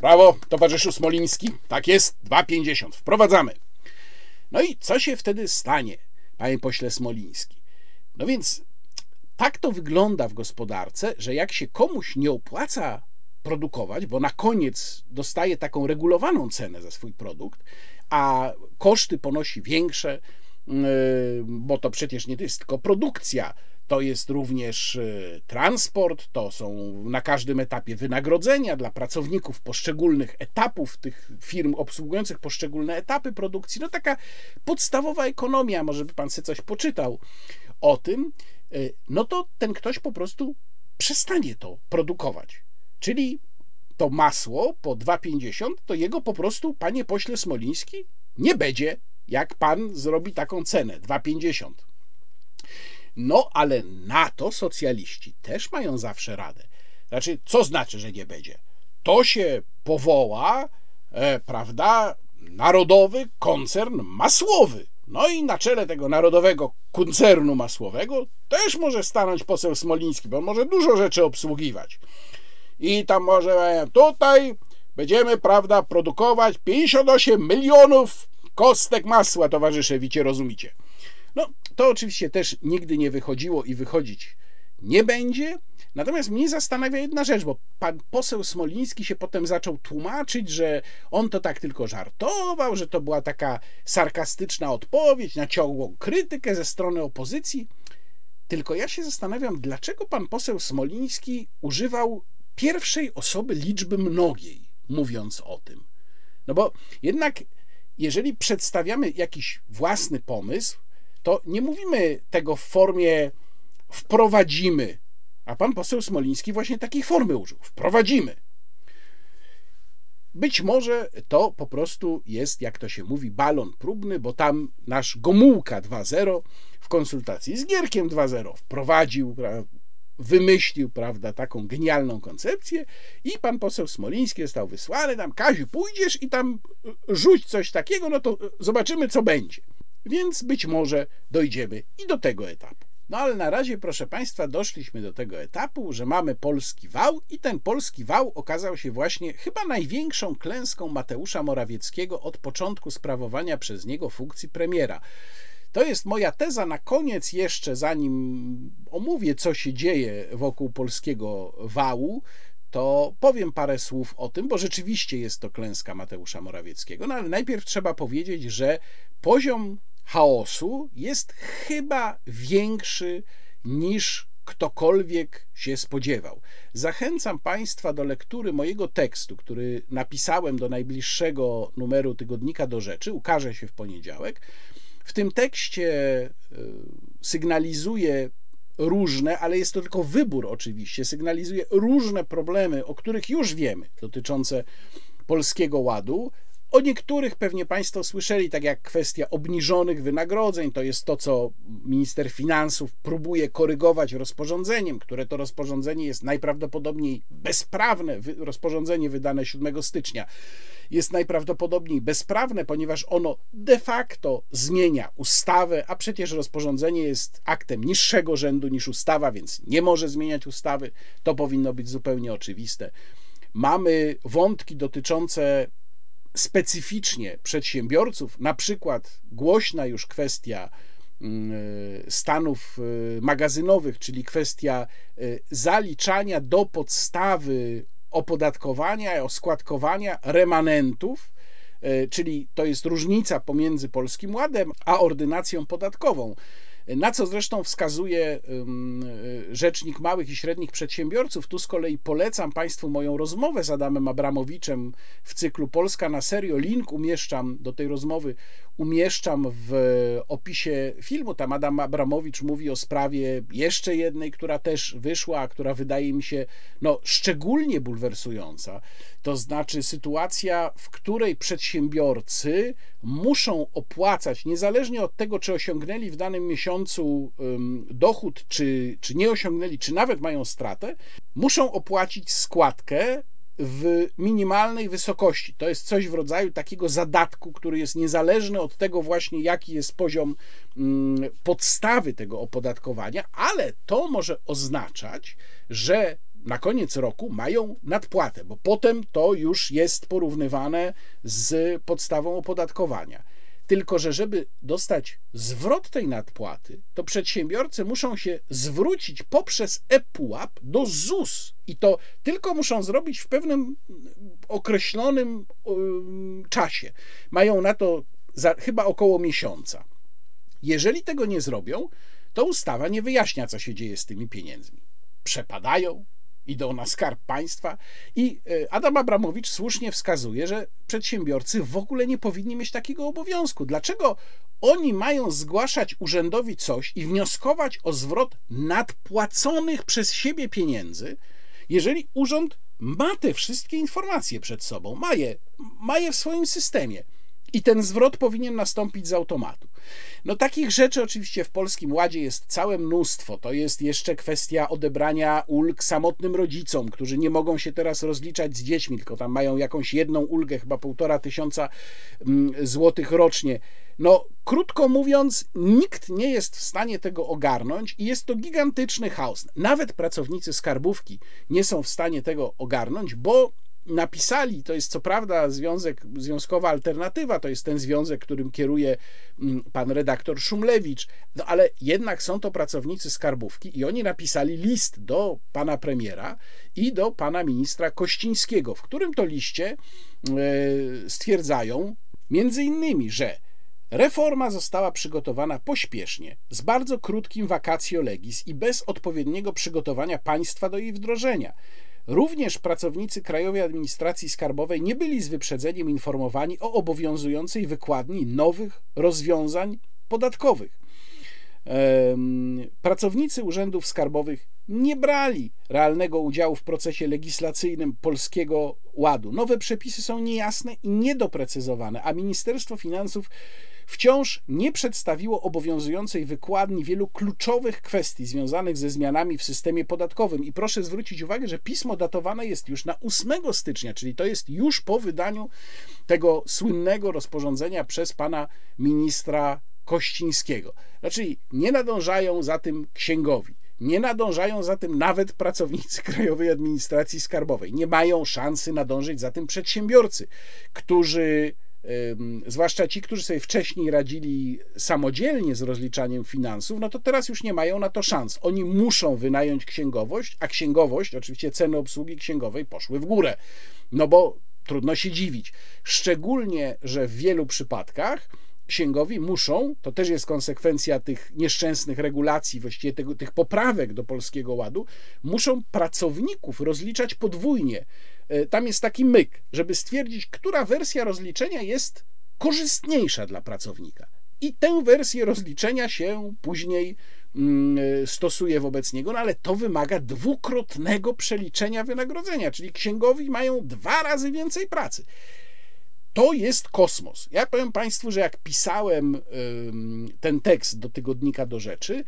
brawo, towarzyszu Smoliński, tak jest, 2,50, wprowadzamy. No i co się wtedy stanie, panie pośle Smoliński? No więc tak to wygląda w gospodarce, że jak się komuś nie opłaca produkować, bo na koniec dostaje taką regulowaną cenę za swój produkt, a koszty ponosi większe, yy, bo to przecież nie jest tylko produkcja, to jest również e, transport, to są na każdym etapie wynagrodzenia dla pracowników poszczególnych etapów tych firm obsługujących poszczególne etapy produkcji. No taka podstawowa ekonomia, może by pan sobie coś poczytał o tym, e, no to ten ktoś po prostu przestanie to produkować. Czyli to masło po 2,50 to jego po prostu, panie pośle Smoliński, nie będzie, jak pan zrobi taką cenę 2,50. No, ale na to socjaliści też mają zawsze radę. Znaczy, co znaczy, że nie będzie? To się powoła, e, prawda, Narodowy Koncern Masłowy. No i na czele tego Narodowego Koncernu Masłowego też może stanąć poseł Smoliński, bo on może dużo rzeczy obsługiwać. I tam może tutaj będziemy, prawda, produkować 58 milionów kostek masła, towarzysze, wicie, rozumicie. No, to oczywiście też nigdy nie wychodziło i wychodzić nie będzie. Natomiast mnie zastanawia jedna rzecz, bo pan poseł Smoliński się potem zaczął tłumaczyć, że on to tak tylko żartował, że to była taka sarkastyczna odpowiedź na ciągłą krytykę ze strony opozycji. Tylko ja się zastanawiam, dlaczego pan poseł Smoliński używał pierwszej osoby liczby mnogiej, mówiąc o tym. No bo jednak, jeżeli przedstawiamy jakiś własny pomysł, to nie mówimy tego w formie wprowadzimy. A pan poseł Smoliński właśnie takiej formy użył. Wprowadzimy. Być może to po prostu jest, jak to się mówi, balon próbny, bo tam nasz Gomułka 2.0 w konsultacji z Gierkiem 2.0 wprowadził, wymyślił, prawda, taką genialną koncepcję i pan poseł Smoliński został wysłany tam, Kaziu, pójdziesz i tam rzuć coś takiego, no to zobaczymy, co będzie. Więc być może dojdziemy i do tego etapu. No ale na razie, proszę Państwa, doszliśmy do tego etapu, że mamy polski wał i ten polski wał okazał się właśnie chyba największą klęską Mateusza Morawieckiego od początku sprawowania przez niego funkcji premiera. To jest moja teza na koniec jeszcze, zanim omówię, co się dzieje wokół polskiego wału, to powiem parę słów o tym, bo rzeczywiście jest to klęska Mateusza Morawieckiego. No ale najpierw trzeba powiedzieć, że poziom chaosu jest chyba większy niż ktokolwiek się spodziewał. Zachęcam Państwa do lektury mojego tekstu, który napisałem do najbliższego numeru tygodnika do rzeczy, ukaże się w poniedziałek. W tym tekście e, sygnalizuję różne, ale jest to tylko wybór oczywiście, sygnalizuje różne problemy, o których już wiemy, dotyczące Polskiego Ładu, o niektórych pewnie Państwo słyszeli, tak jak kwestia obniżonych wynagrodzeń, to jest to, co minister finansów próbuje korygować rozporządzeniem, które to rozporządzenie jest najprawdopodobniej bezprawne, rozporządzenie wydane 7 stycznia jest najprawdopodobniej bezprawne, ponieważ ono de facto zmienia ustawę, a przecież rozporządzenie jest aktem niższego rzędu niż ustawa, więc nie może zmieniać ustawy. To powinno być zupełnie oczywiste. Mamy wątki dotyczące specyficznie przedsiębiorców, na przykład głośna już kwestia mm, stanów y, magazynowych, czyli kwestia y, zaliczania do podstawy opodatkowania, oskładkowania remanentów, y, czyli to jest różnica pomiędzy Polskim Ładem a ordynacją podatkową na co zresztą wskazuje y, Rzecznik Małych i Średnich Przedsiębiorców. Tu z kolei polecam Państwu moją rozmowę z Adamem Abramowiczem w cyklu Polska na serio. Link umieszczam do tej rozmowy, umieszczam w opisie filmu. Tam Adam Abramowicz mówi o sprawie jeszcze jednej, która też wyszła, a która wydaje mi się no, szczególnie bulwersująca. To znaczy sytuacja, w której przedsiębiorcy muszą opłacać, niezależnie od tego, czy osiągnęli w danym miesiącu dochód, czy, czy nie osiągnęli, czy nawet mają stratę, muszą opłacić składkę w minimalnej wysokości. To jest coś w rodzaju takiego zadatku, który jest niezależny od tego właśnie, jaki jest poziom podstawy tego opodatkowania, ale to może oznaczać, że na koniec roku mają nadpłatę, bo potem to już jest porównywane z podstawą opodatkowania. Tylko, że żeby dostać zwrot tej nadpłaty, to przedsiębiorcy muszą się zwrócić poprzez ePUAP do ZUS. I to tylko muszą zrobić w pewnym określonym czasie. Mają na to za, chyba około miesiąca. Jeżeli tego nie zrobią, to ustawa nie wyjaśnia, co się dzieje z tymi pieniędzmi. Przepadają, idą na skarb państwa i e, Adam Abramowicz słusznie wskazuje, że przedsiębiorcy w ogóle nie powinni mieć takiego obowiązku. Dlaczego oni mają zgłaszać urzędowi coś i wnioskować o zwrot nadpłaconych przez siebie pieniędzy, jeżeli urząd ma te wszystkie informacje przed sobą, ma je, ma je w swoim systemie i ten zwrot powinien nastąpić z automatu. No takich rzeczy oczywiście w Polskim Ładzie jest całe mnóstwo. To jest jeszcze kwestia odebrania ulg samotnym rodzicom, którzy nie mogą się teraz rozliczać z dziećmi, tylko tam mają jakąś jedną ulgę, chyba półtora tysiąca mm, złotych rocznie. No, krótko mówiąc, nikt nie jest w stanie tego ogarnąć i jest to gigantyczny chaos. Nawet pracownicy skarbówki nie są w stanie tego ogarnąć, bo napisali, to jest co prawda związek, związkowa alternatywa, to jest ten związek, którym kieruje mm, pan redaktor Szumlewicz, no ale jednak są to pracownicy skarbówki i oni napisali list do pana premiera i do pana ministra Kościńskiego, w którym to liście e, stwierdzają między innymi, że Reforma została przygotowana pośpiesznie, z bardzo krótkim vacatio legis i bez odpowiedniego przygotowania państwa do jej wdrożenia. Również pracownicy Krajowej Administracji Skarbowej nie byli z wyprzedzeniem informowani o obowiązującej wykładni nowych rozwiązań podatkowych. Pracownicy urzędów skarbowych nie brali realnego udziału w procesie legislacyjnym polskiego ładu. Nowe przepisy są niejasne i niedoprecyzowane, a Ministerstwo Finansów wciąż nie przedstawiło obowiązującej wykładni wielu kluczowych kwestii związanych ze zmianami w systemie podatkowym. I proszę zwrócić uwagę, że pismo datowane jest już na 8 stycznia, czyli to jest już po wydaniu tego słynnego rozporządzenia przez pana ministra Kościńskiego. Znaczy, nie nadążają za tym księgowi. Nie nadążają za tym nawet pracownicy Krajowej Administracji Skarbowej. Nie mają szansy nadążyć za tym przedsiębiorcy, którzy zwłaszcza ci, którzy sobie wcześniej radzili samodzielnie z rozliczaniem finansów, no to teraz już nie mają na to szans. Oni muszą wynająć księgowość, a księgowość, oczywiście ceny obsługi księgowej poszły w górę. No bo trudno się dziwić. Szczególnie, że w wielu przypadkach księgowi muszą, to też jest konsekwencja tych nieszczęsnych regulacji, właściwie tego, tych poprawek do polskiego ładu, muszą pracowników rozliczać podwójnie. E, tam jest taki myk, żeby stwierdzić, która wersja rozliczenia jest korzystniejsza dla pracownika. I tę wersję rozliczenia się później mm, e, stosuje wobec niego, no ale to wymaga dwukrotnego przeliczenia wynagrodzenia, czyli księgowi mają dwa razy więcej pracy. To jest kosmos. Ja powiem Państwu, że jak pisałem ten tekst do tygodnika do rzeczy,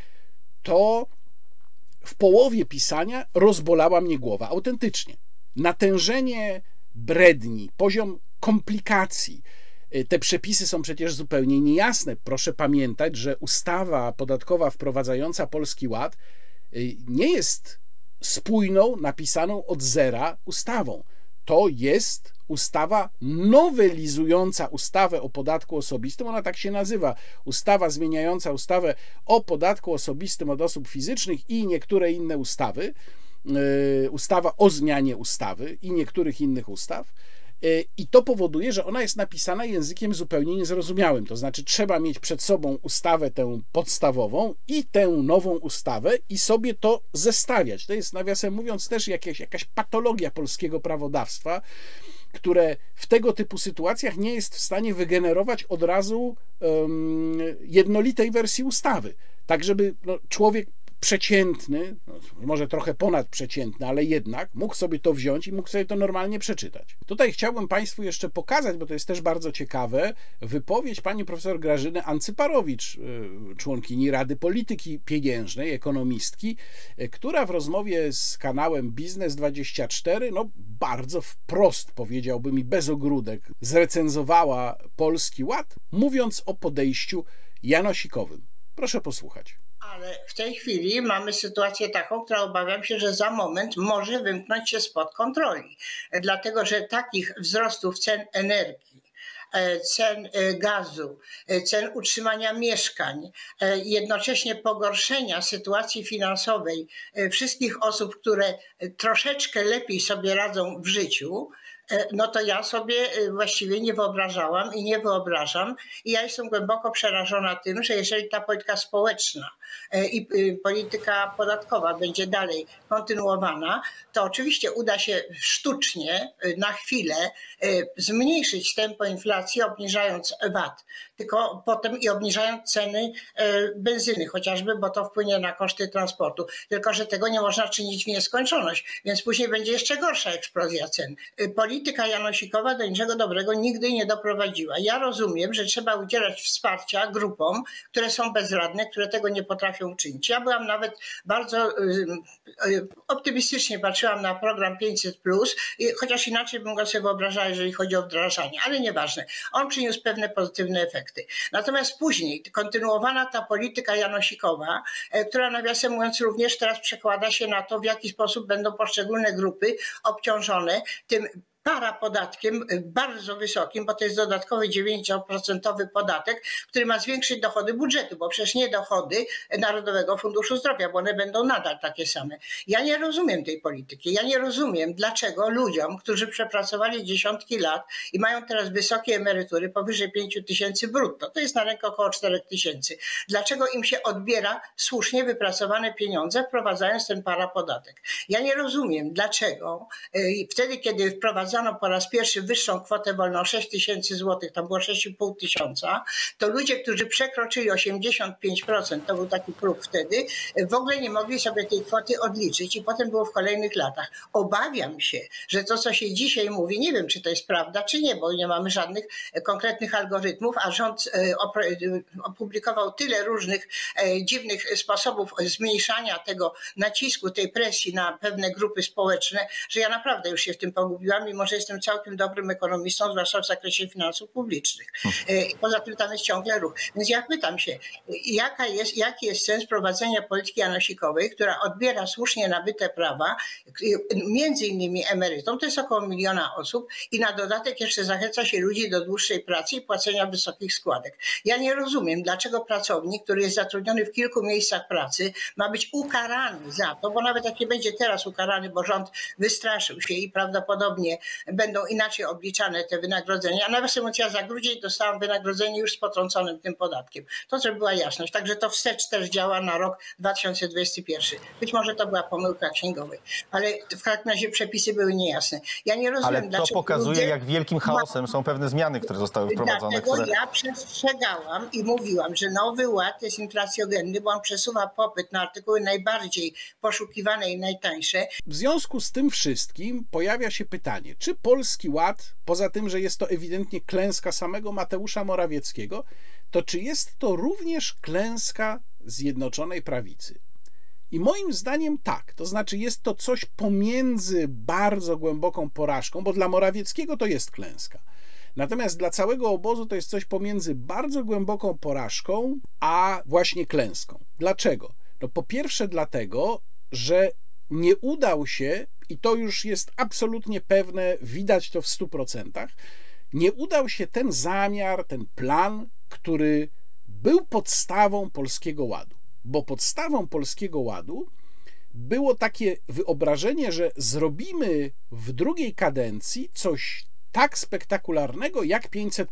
to w połowie pisania rozbolała mnie głowa, autentycznie. Natężenie bredni, poziom komplikacji. Y, te przepisy są przecież zupełnie niejasne. Proszę pamiętać, że ustawa podatkowa wprowadzająca Polski Ład y, nie jest spójną, napisaną od zera ustawą. To jest ustawa nowelizująca ustawę o podatku osobistym, ona tak się nazywa, ustawa zmieniająca ustawę o podatku osobistym od osób fizycznych i niektóre inne ustawy, ustawa o zmianie ustawy i niektórych innych ustaw. Y, I to powoduje, że ona jest napisana językiem zupełnie niezrozumiałym. To znaczy, trzeba mieć przed sobą ustawę tę podstawową i tę nową ustawę i sobie to zestawiać. To jest, nawiasem mówiąc, też jakaś, jakaś patologia polskiego prawodawstwa, które w tego typu sytuacjach nie jest w stanie wygenerować od razu um, jednolitej wersji ustawy. Tak, żeby no, człowiek przeciętny, no, może trochę ponadprzeciętny, ale jednak mógł sobie to wziąć i mógł sobie to normalnie przeczytać. Tutaj chciałbym Państwu jeszcze pokazać, bo to jest też bardzo ciekawe, wypowiedź pani profesor Grażyny Ancyparowicz, y, członkini Rady Polityki Pieniężnej, ekonomistki, y, która w rozmowie z kanałem Biznes24, no bardzo wprost powiedziałbym i bez ogródek, zrecenzowała Polski Ład, mówiąc o podejściu janosikowym. Proszę posłuchać. Ale w tej chwili mamy sytuację taką, która obawiam się, że za moment może wymknąć się spod kontroli. Dlatego, że takich wzrostów cen energii, e, cen e, gazu, e, cen utrzymania mieszkań, jednocześnie pogorszenia sytuacji finansowej wszystkich osób, które troszeczkę lepiej sobie radzą w życiu, no to ja sobie właściwie nie wyobrażałam i nie wyobrażam. I ja jestem głęboko przerażona tym, że jeżeli ta polityka społeczna i polityka podatkowa będzie dalej kontynuowana, to oczywiście uda się sztucznie na chwilę zmniejszyć tempo inflacji, obniżając VAT, tylko potem i obniżając ceny benzyny chociażby, bo to wpłynie na koszty transportu. Tylko, że tego nie można czynić w nieskończoność, więc później będzie jeszcze gorsza eksplozja cen. Polityka janosikowa do niczego dobrego nigdy nie doprowadziła. Ja rozumiem, że trzeba udzielać wsparcia grupom, które są bezradne, które tego nie potrafią uczynić. Ja byłam nawet bardzo optymistycznie patrzyłam na program 500, chociaż inaczej bym go sobie wyobrażała, jeżeli chodzi o wdrażanie, ale nieważne. On przyniósł pewne pozytywne efekty. Natomiast później kontynuowana ta polityka janosikowa, e, która nawiasem mówiąc również teraz przekłada się na to, w jaki sposób będą poszczególne grupy obciążone tym parapodatkiem y, bardzo wysokim, bo to jest dodatkowy 9% podatek, który ma zwiększyć dochody budżetu, bo przecież nie dochody Narodowego Funduszu Zdrowia, bo one będą nadal takie same. Ja nie rozumiem tej polityki. Ja nie rozumiem, dlaczego ludziom, którzy przepracowali dziesiątki lat i mają teraz wysokie emerytury, powyżej 5 tysięcy brutto, to jest na rękę około 4 tysięcy, dlaczego im się odbiera słusznie wypracowane pieniądze, wprowadzając ten parapodatek. Ja nie rozumiem, dlaczego y, wtedy, kiedy wprowadzono wprowadzano po raz pierwszy wyższą kwotę wolną 6 tysięcy złotych, tam było 6,5 tysiąca, to ludzie, którzy przekroczyli 85%, to był taki próg wtedy, w ogóle nie mogli sobie tej kwoty odliczyć i potem było w kolejnych latach. Obawiam się, że to, co się dzisiaj mówi, nie wiem, czy to jest prawda, czy nie, bo nie mamy żadnych konkretnych algorytmów, a rząd e, e, opublikował tyle różnych e, dziwnych sposobów zmniejszania tego nacisku, tej presji na pewne grupy społeczne, że ja naprawdę już się w tym pogubiłam, mimo że jestem całkiem dobrym ekonomistą, zwłaszcza w zakresie finansów publicznych. E, I poza tym tam jest ciągle ruch. Więc ja pytam się, jaka jest, jaki jest sens prowadzenia polityki janosikowej, która odbiera słusznie nabyte prawa, między innymi emerytom, to jest około miliona osób i na dodatek jeszcze zachęca się ludzi do dłuższej pracy i płacenia wysokich składek. Ja nie rozumiem, dlaczego pracownik, który jest zatrudniony w kilku miejscach pracy, ma być ukarany za to, bo nawet jak nie będzie teraz ukarany, bo rząd wystraszył się i prawdopodobnie będą inaczej obliczane te wynagrodzenia. A nawet ja za grudzień dostałam wynagrodzenie już z potrąconym tym podatkiem. To, żeby była jasność. Także to wstecz też działa na rok 2021. Być może to była pomyłka księgowej, ale w każdym razie przepisy były niejasne. Ja nie rozumiem, ale to dlaczego pokazuje, ludzie... jak wielkim chaosem są pewne zmiany, które zostały wprowadzone. Dlatego które... ja przestrzegałam i mówiłam, że nowy ład jest inflacjogenny, bo on przesuwa popyt na artykuły najbardziej poszukiwane i najtańsze. W związku z tym wszystkim pojawia się pytanie, czy Polski Ład, poza tym, że jest to ewidentnie klęska samego Mateusza Morawieckiego, to czy jest to również klęska Zjednoczonej Prawicy? I moim zdaniem tak, to znaczy jest to coś pomiędzy bardzo głęboką porażką, bo dla Morawieckiego to jest klęska. Natomiast dla całego obozu to jest coś pomiędzy bardzo głęboką porażką, a właśnie klęską. Dlaczego? No po pierwsze dlatego, że nie udał się, i to już jest absolutnie pewne, widać to w 100%, nie udał się ten zamiar, ten plan, który był podstawą Polskiego Ładu. Bo podstawą Polskiego Ładu było takie wyobrażenie, że zrobimy w drugiej kadencji coś tak spektakularnego jak 500.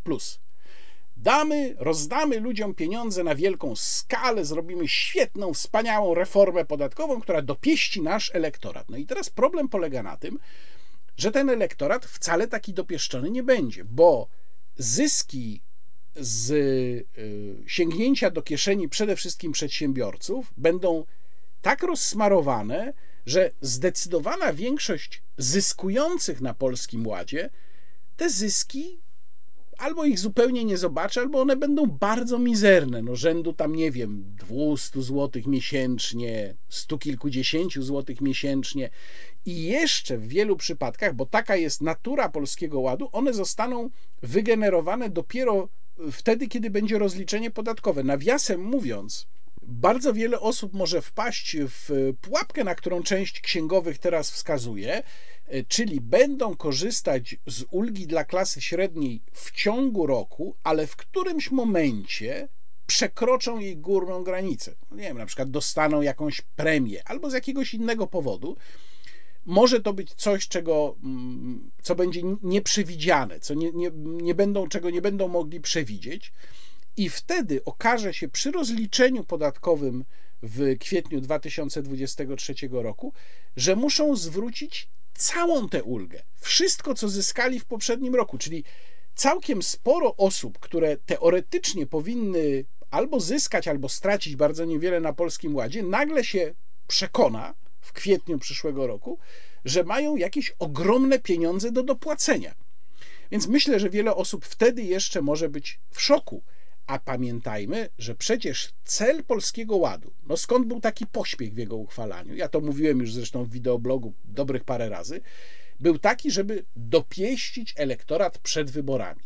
Damy, rozdamy ludziom pieniądze na wielką skalę, zrobimy świetną, wspaniałą reformę podatkową, która dopieści nasz elektorat. No i teraz problem polega na tym, że ten elektorat wcale taki dopieszczony nie będzie, bo zyski z y, sięgnięcia do kieszeni przede wszystkim przedsiębiorców będą tak rozsmarowane, że zdecydowana większość zyskujących na polskim ładzie te zyski albo ich zupełnie nie zobaczę, albo one będą bardzo mizerne, no rzędu tam, nie wiem, 200 zł miesięcznie, stu kilkudziesięciu złotych miesięcznie i jeszcze w wielu przypadkach, bo taka jest natura Polskiego Ładu, one zostaną wygenerowane dopiero wtedy, kiedy będzie rozliczenie podatkowe. Nawiasem mówiąc, bardzo wiele osób może wpaść w pułapkę, na którą część księgowych teraz wskazuje, E, czyli będą korzystać z ulgi dla klasy średniej w ciągu roku, ale w którymś momencie przekroczą jej górną granicę. No nie wiem, na przykład dostaną jakąś premię albo z jakiegoś innego powodu. może to być coś, czego, mm, co będzie nieprzewidziane, co nie, nie, nie będą, czego nie będą mogli przewidzieć. I wtedy okaże się przy rozliczeniu podatkowym w kwietniu 2023 roku, że muszą zwrócić całą tę ulgę, wszystko, co zyskali w poprzednim roku, czyli całkiem sporo osób, które teoretycznie powinny albo zyskać, albo stracić bardzo niewiele na polskim ładzie, nagle się przekona w kwietniu przyszłego roku, że mają jakieś ogromne pieniądze do dopłacenia. Więc myślę, że wiele osób wtedy jeszcze może być w szoku. A pamiętajmy, że przecież cel Polskiego Ładu, no skąd był taki pośpiech w jego uchwalaniu, ja to mówiłem już zresztą w wideoblogu dobrych parę razy, był taki, żeby dopieścić elektorat przed wyborami.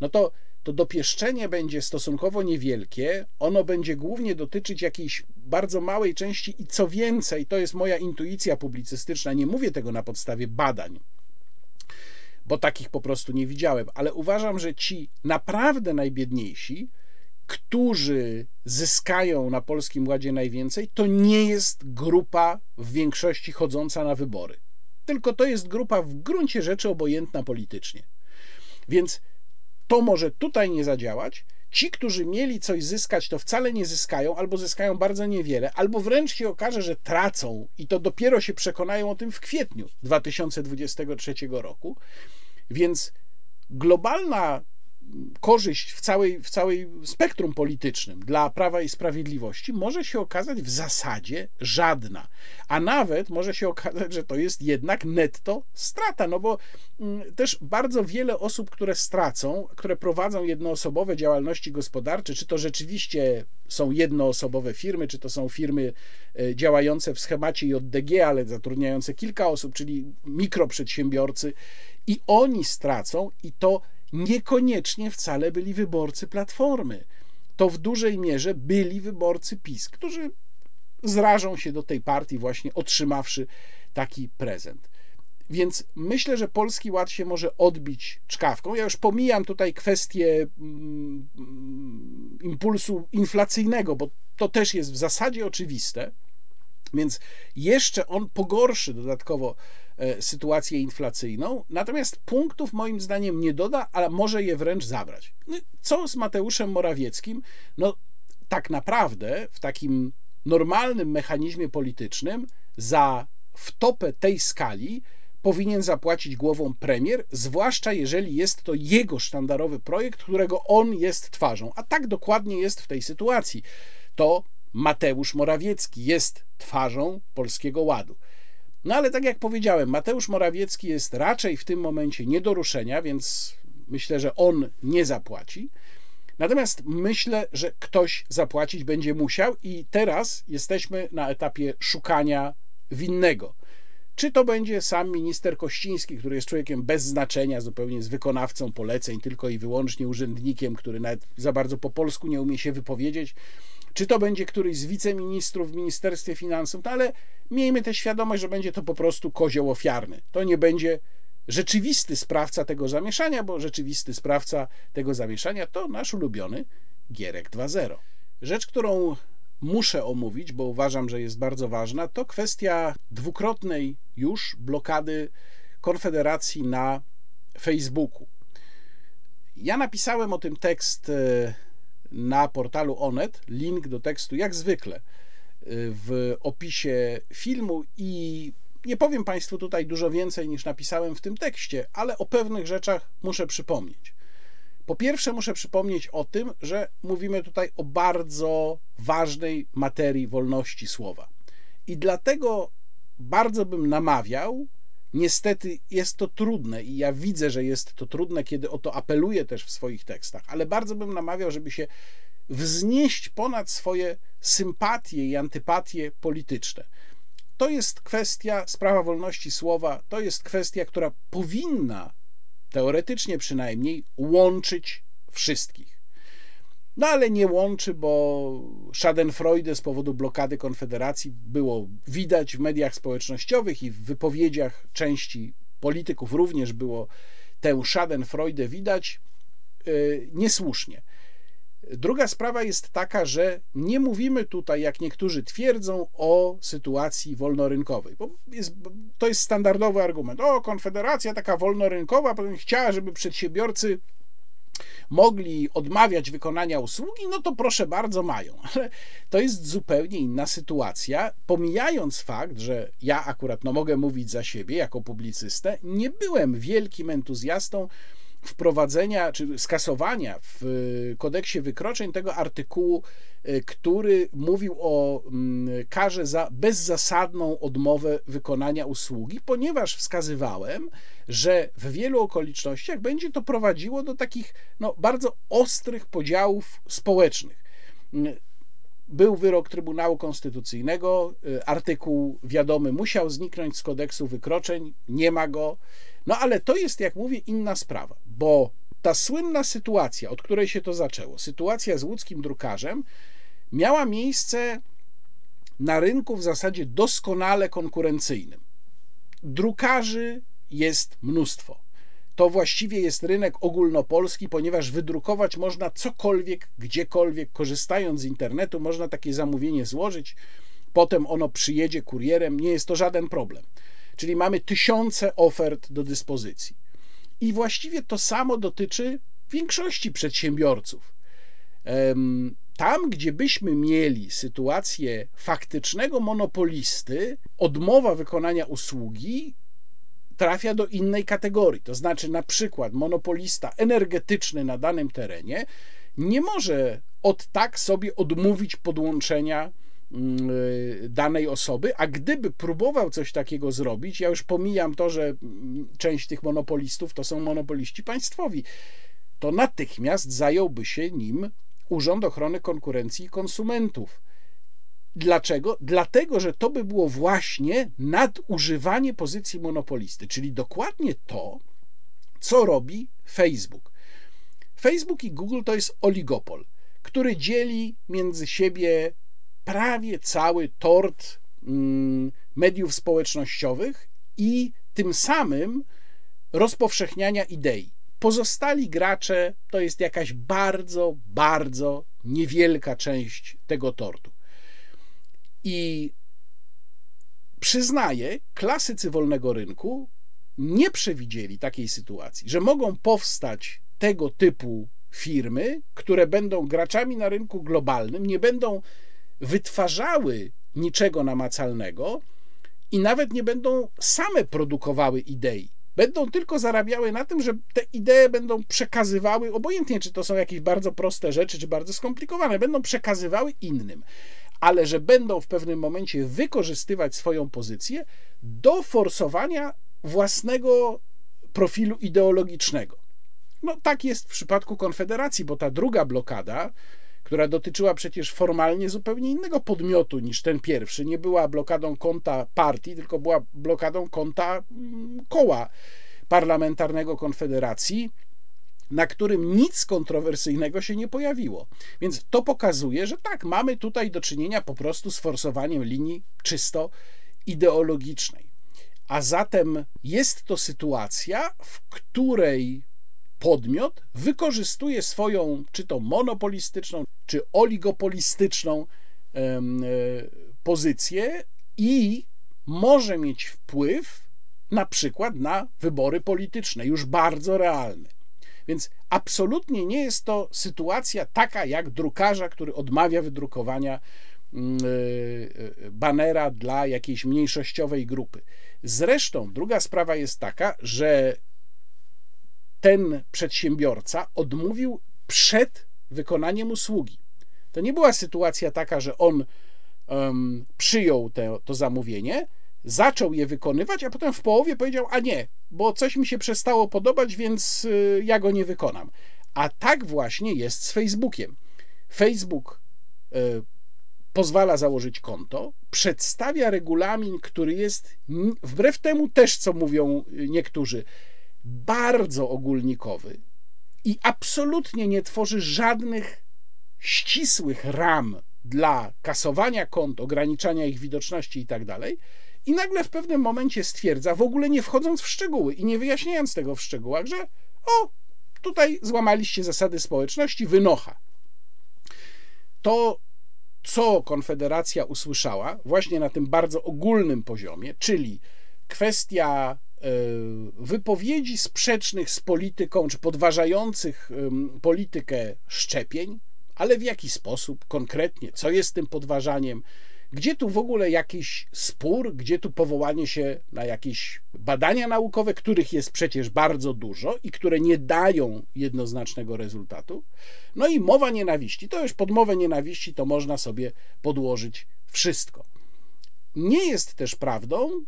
No to to dopieszczenie będzie stosunkowo niewielkie. Ono będzie głównie dotyczyć jakiejś bardzo małej części i co więcej, to jest moja intuicja publicystyczna, nie mówię tego na podstawie badań, bo takich po prostu nie widziałem, ale uważam, że ci naprawdę najbiedniejsi, którzy zyskają na Polskim Ładzie najwięcej, to nie jest grupa w większości chodząca na wybory. Tylko to jest grupa w gruncie rzeczy obojętna politycznie. Więc to może tutaj nie zadziałać. Ci, którzy mieli coś zyskać, to wcale nie zyskają, albo zyskają bardzo niewiele, albo wręcz się okaże, że tracą i to dopiero się przekonają o tym w kwietniu 2023 roku. Więc globalna korzyść w całej, w całej spektrum politycznym dla Prawa i Sprawiedliwości może się okazać w zasadzie żadna. A nawet może się okazać, że to jest jednak netto strata, no bo mm, też bardzo wiele osób, które stracą, które prowadzą jednoosobowe działalności gospodarcze, czy to rzeczywiście są jednoosobowe firmy, czy to są firmy e, działające w schemacie JDG, ale zatrudniające kilka osób, czyli mikroprzedsiębiorcy, i oni stracą, i to niekoniecznie wcale byli wyborcy Platformy. To w dużej mierze byli wyborcy PiS, którzy zrażą się do tej partii właśnie otrzymawszy taki prezent. Więc myślę, że Polski Ład się może odbić czkawką. Ja już pomijam tutaj kwestię mm, impulsu inflacyjnego, bo to też jest w zasadzie oczywiste. Więc jeszcze on pogorszy dodatkowo sytuację inflacyjną, natomiast punktów moim zdaniem nie doda, ale może je wręcz zabrać. No, co z Mateuszem Morawieckim? No tak naprawdę w takim normalnym mechanizmie politycznym za wtopę tej skali powinien zapłacić głową premier, zwłaszcza jeżeli jest to jego sztandarowy projekt, którego on jest twarzą. A tak dokładnie jest w tej sytuacji. To Mateusz Morawiecki jest twarzą Polskiego Ładu. No ale tak jak powiedziałem, Mateusz Morawiecki jest raczej w tym momencie nie do ruszenia, więc myślę, że on nie zapłaci. Natomiast myślę, że ktoś zapłacić będzie musiał, i teraz jesteśmy na etapie szukania winnego. Czy to będzie sam minister Kościński, który jest człowiekiem bez znaczenia, zupełnie z wykonawcą poleceń, tylko i wyłącznie urzędnikiem, który nawet za bardzo po polsku nie umie się wypowiedzieć, czy to będzie któryś z wiceministrów w Ministerstwie Finansów, no ale miejmy tę świadomość, że będzie to po prostu kozioł ofiarny. To nie będzie rzeczywisty sprawca tego zamieszania, bo rzeczywisty sprawca tego zamieszania to nasz ulubiony Gierek 2.0. Rzecz, którą muszę omówić, bo uważam, że jest bardzo ważna, to kwestia dwukrotnej już blokady Konfederacji na Facebooku. Ja napisałem o tym tekst e, na portalu Onet. Link do tekstu, jak zwykle, y, w opisie filmu i nie powiem Państwu tutaj dużo więcej niż napisałem w tym tekście, ale o pewnych rzeczach muszę przypomnieć. Po pierwsze, muszę przypomnieć o tym, że mówimy tutaj o bardzo ważnej materii wolności słowa. I dlatego bardzo bym namawiał, niestety jest to trudne i ja widzę, że jest to trudne, kiedy o to apeluję też w swoich tekstach, ale bardzo bym namawiał, żeby się wznieść ponad swoje sympatie i antypatie polityczne. To jest kwestia, sprawa wolności słowa, to jest kwestia, która powinna, teoretycznie przynajmniej, łączyć wszystkich. No ale nie łączy, bo Schadenfreude z powodu blokady Konfederacji było widać w mediach społecznościowych i w wypowiedziach części polityków również było tę Schadenfreude widać yy, niesłusznie. Druga sprawa jest taka, że nie mówimy tutaj, jak niektórzy twierdzą, o sytuacji wolnorynkowej. Bo jest, to jest standardowy argument. O, Konfederacja taka wolnorynkowa chciała, żeby przedsiębiorcy mogli odmawiać wykonania usługi, no to proszę bardzo, mają. Ale to jest zupełnie inna sytuacja. Pomijając fakt, że ja akurat no, mogę mówić za siebie jako publicystę, nie byłem wielkim entuzjastą wprowadzenia czy skasowania w kodeksie wykroczeń tego artykułu, e, który mówił o mm, karze za bezzasadną odmowę wykonania usługi, ponieważ wskazywałem, że w wielu okolicznościach będzie to prowadziło do takich no, bardzo ostrych podziałów społecznych. Mm, był wyrok Trybunału Konstytucyjnego, e, artykuł wiadomy musiał zniknąć z kodeksu wykroczeń, nie ma go. No ale to jest, jak mówię, inna sprawa, bo ta słynna sytuacja, od której się to zaczęło, sytuacja z łódzkim drukarzem, miała miejsce na rynku w zasadzie doskonale konkurencyjnym. Drukarzy jest mnóstwo. To właściwie jest rynek ogólnopolski, ponieważ wydrukować można cokolwiek, gdziekolwiek, korzystając z internetu, można takie zamówienie złożyć, potem ono przyjedzie kurierem, nie jest to żaden problem. Czyli mamy tysiące ofert do dyspozycji. I właściwie to samo dotyczy większości przedsiębiorców. Tam, gdzie byśmy mieli sytuację faktycznego monopolisty, odmowa wykonania usługi trafia do innej kategorii. To znaczy, na przykład, monopolista energetyczny na danym terenie nie może od tak sobie odmówić podłączenia danej osoby, a gdyby próbował coś takiego zrobić, ja już pomijam to, że część tych monopolistów to są monopoliści państwowi, to natychmiast zająłby się nim Urząd Ochrony Konkurencji i Konsumentów. Dlaczego? Dlatego, że to by było właśnie nadużywanie pozycji monopolisty, czyli dokładnie to, co robi Facebook. Facebook i Google to jest oligopol, który dzieli między siebie prawie cały tort mm, mediów społecznościowych i tym samym rozpowszechniania idei. Pozostali gracze to jest jakaś bardzo, bardzo niewielka część tego tortu. I przyznaję, klasycy wolnego rynku nie przewidzieli takiej sytuacji, że mogą powstać tego typu firmy, które będą graczami na rynku globalnym, nie będą wytwarzały niczego namacalnego i nawet nie będą same produkowały idei. Będą tylko zarabiały na tym, że te idee będą przekazywały, obojętnie czy to są jakieś bardzo proste rzeczy, czy bardzo skomplikowane, będą przekazywały innym, ale że będą w pewnym momencie wykorzystywać swoją pozycję do forsowania własnego profilu ideologicznego. No tak jest w przypadku Konfederacji, bo ta druga blokada, która dotyczyła przecież formalnie zupełnie innego podmiotu niż ten pierwszy. Nie była blokadą konta partii, tylko była blokadą konta mm, koła parlamentarnego Konfederacji, na którym nic kontrowersyjnego się nie pojawiło. Więc to pokazuje, że tak, mamy tutaj do czynienia po prostu z forsowaniem linii czysto ideologicznej. A zatem jest to sytuacja, w której podmiot wykorzystuje swoją, czy to monopolistyczną, czy oligopolistyczną e, pozycję i może mieć wpływ na przykład na wybory polityczne, już bardzo realny. Więc absolutnie nie jest to sytuacja taka jak drukarza, który odmawia wydrukowania mm, e, e, banera dla jakiejś mniejszościowej grupy. Zresztą druga sprawa jest taka, że ten przedsiębiorca odmówił przed wykonaniem usługi. To nie była sytuacja taka, że on um, przyjął te, to zamówienie, zaczął je wykonywać, a potem w połowie powiedział: A nie, bo coś mi się przestało podobać, więc y, ja go nie wykonam. A tak właśnie jest z Facebookiem. Facebook y, pozwala założyć konto, przedstawia regulamin, który jest wbrew temu też, co mówią y, niektórzy, bardzo ogólnikowy i absolutnie nie tworzy żadnych ścisłych ram dla kasowania kont, ograniczania ich widoczności itd. Tak I nagle w pewnym momencie stwierdza, w ogóle nie wchodząc w szczegóły i nie wyjaśniając tego w szczegółach, że o, tutaj złamaliście zasady społeczności, wynocha. to, co Konfederacja usłyszała, właśnie na tym bardzo ogólnym poziomie, czyli kwestia wypowiedzi sprzecznych z polityką, czy podważających politykę szczepień, ale w jaki sposób konkretnie, co jest tym podważaniem, gdzie tu w ogóle jakiś spór, gdzie tu powołanie się na jakieś badania naukowe, których jest przecież bardzo dużo i które nie dają jednoznacznego rezultatu. No i mowa nienawiści. To już pod mowę nienawiści to można sobie podłożyć wszystko. Nie jest też prawdą,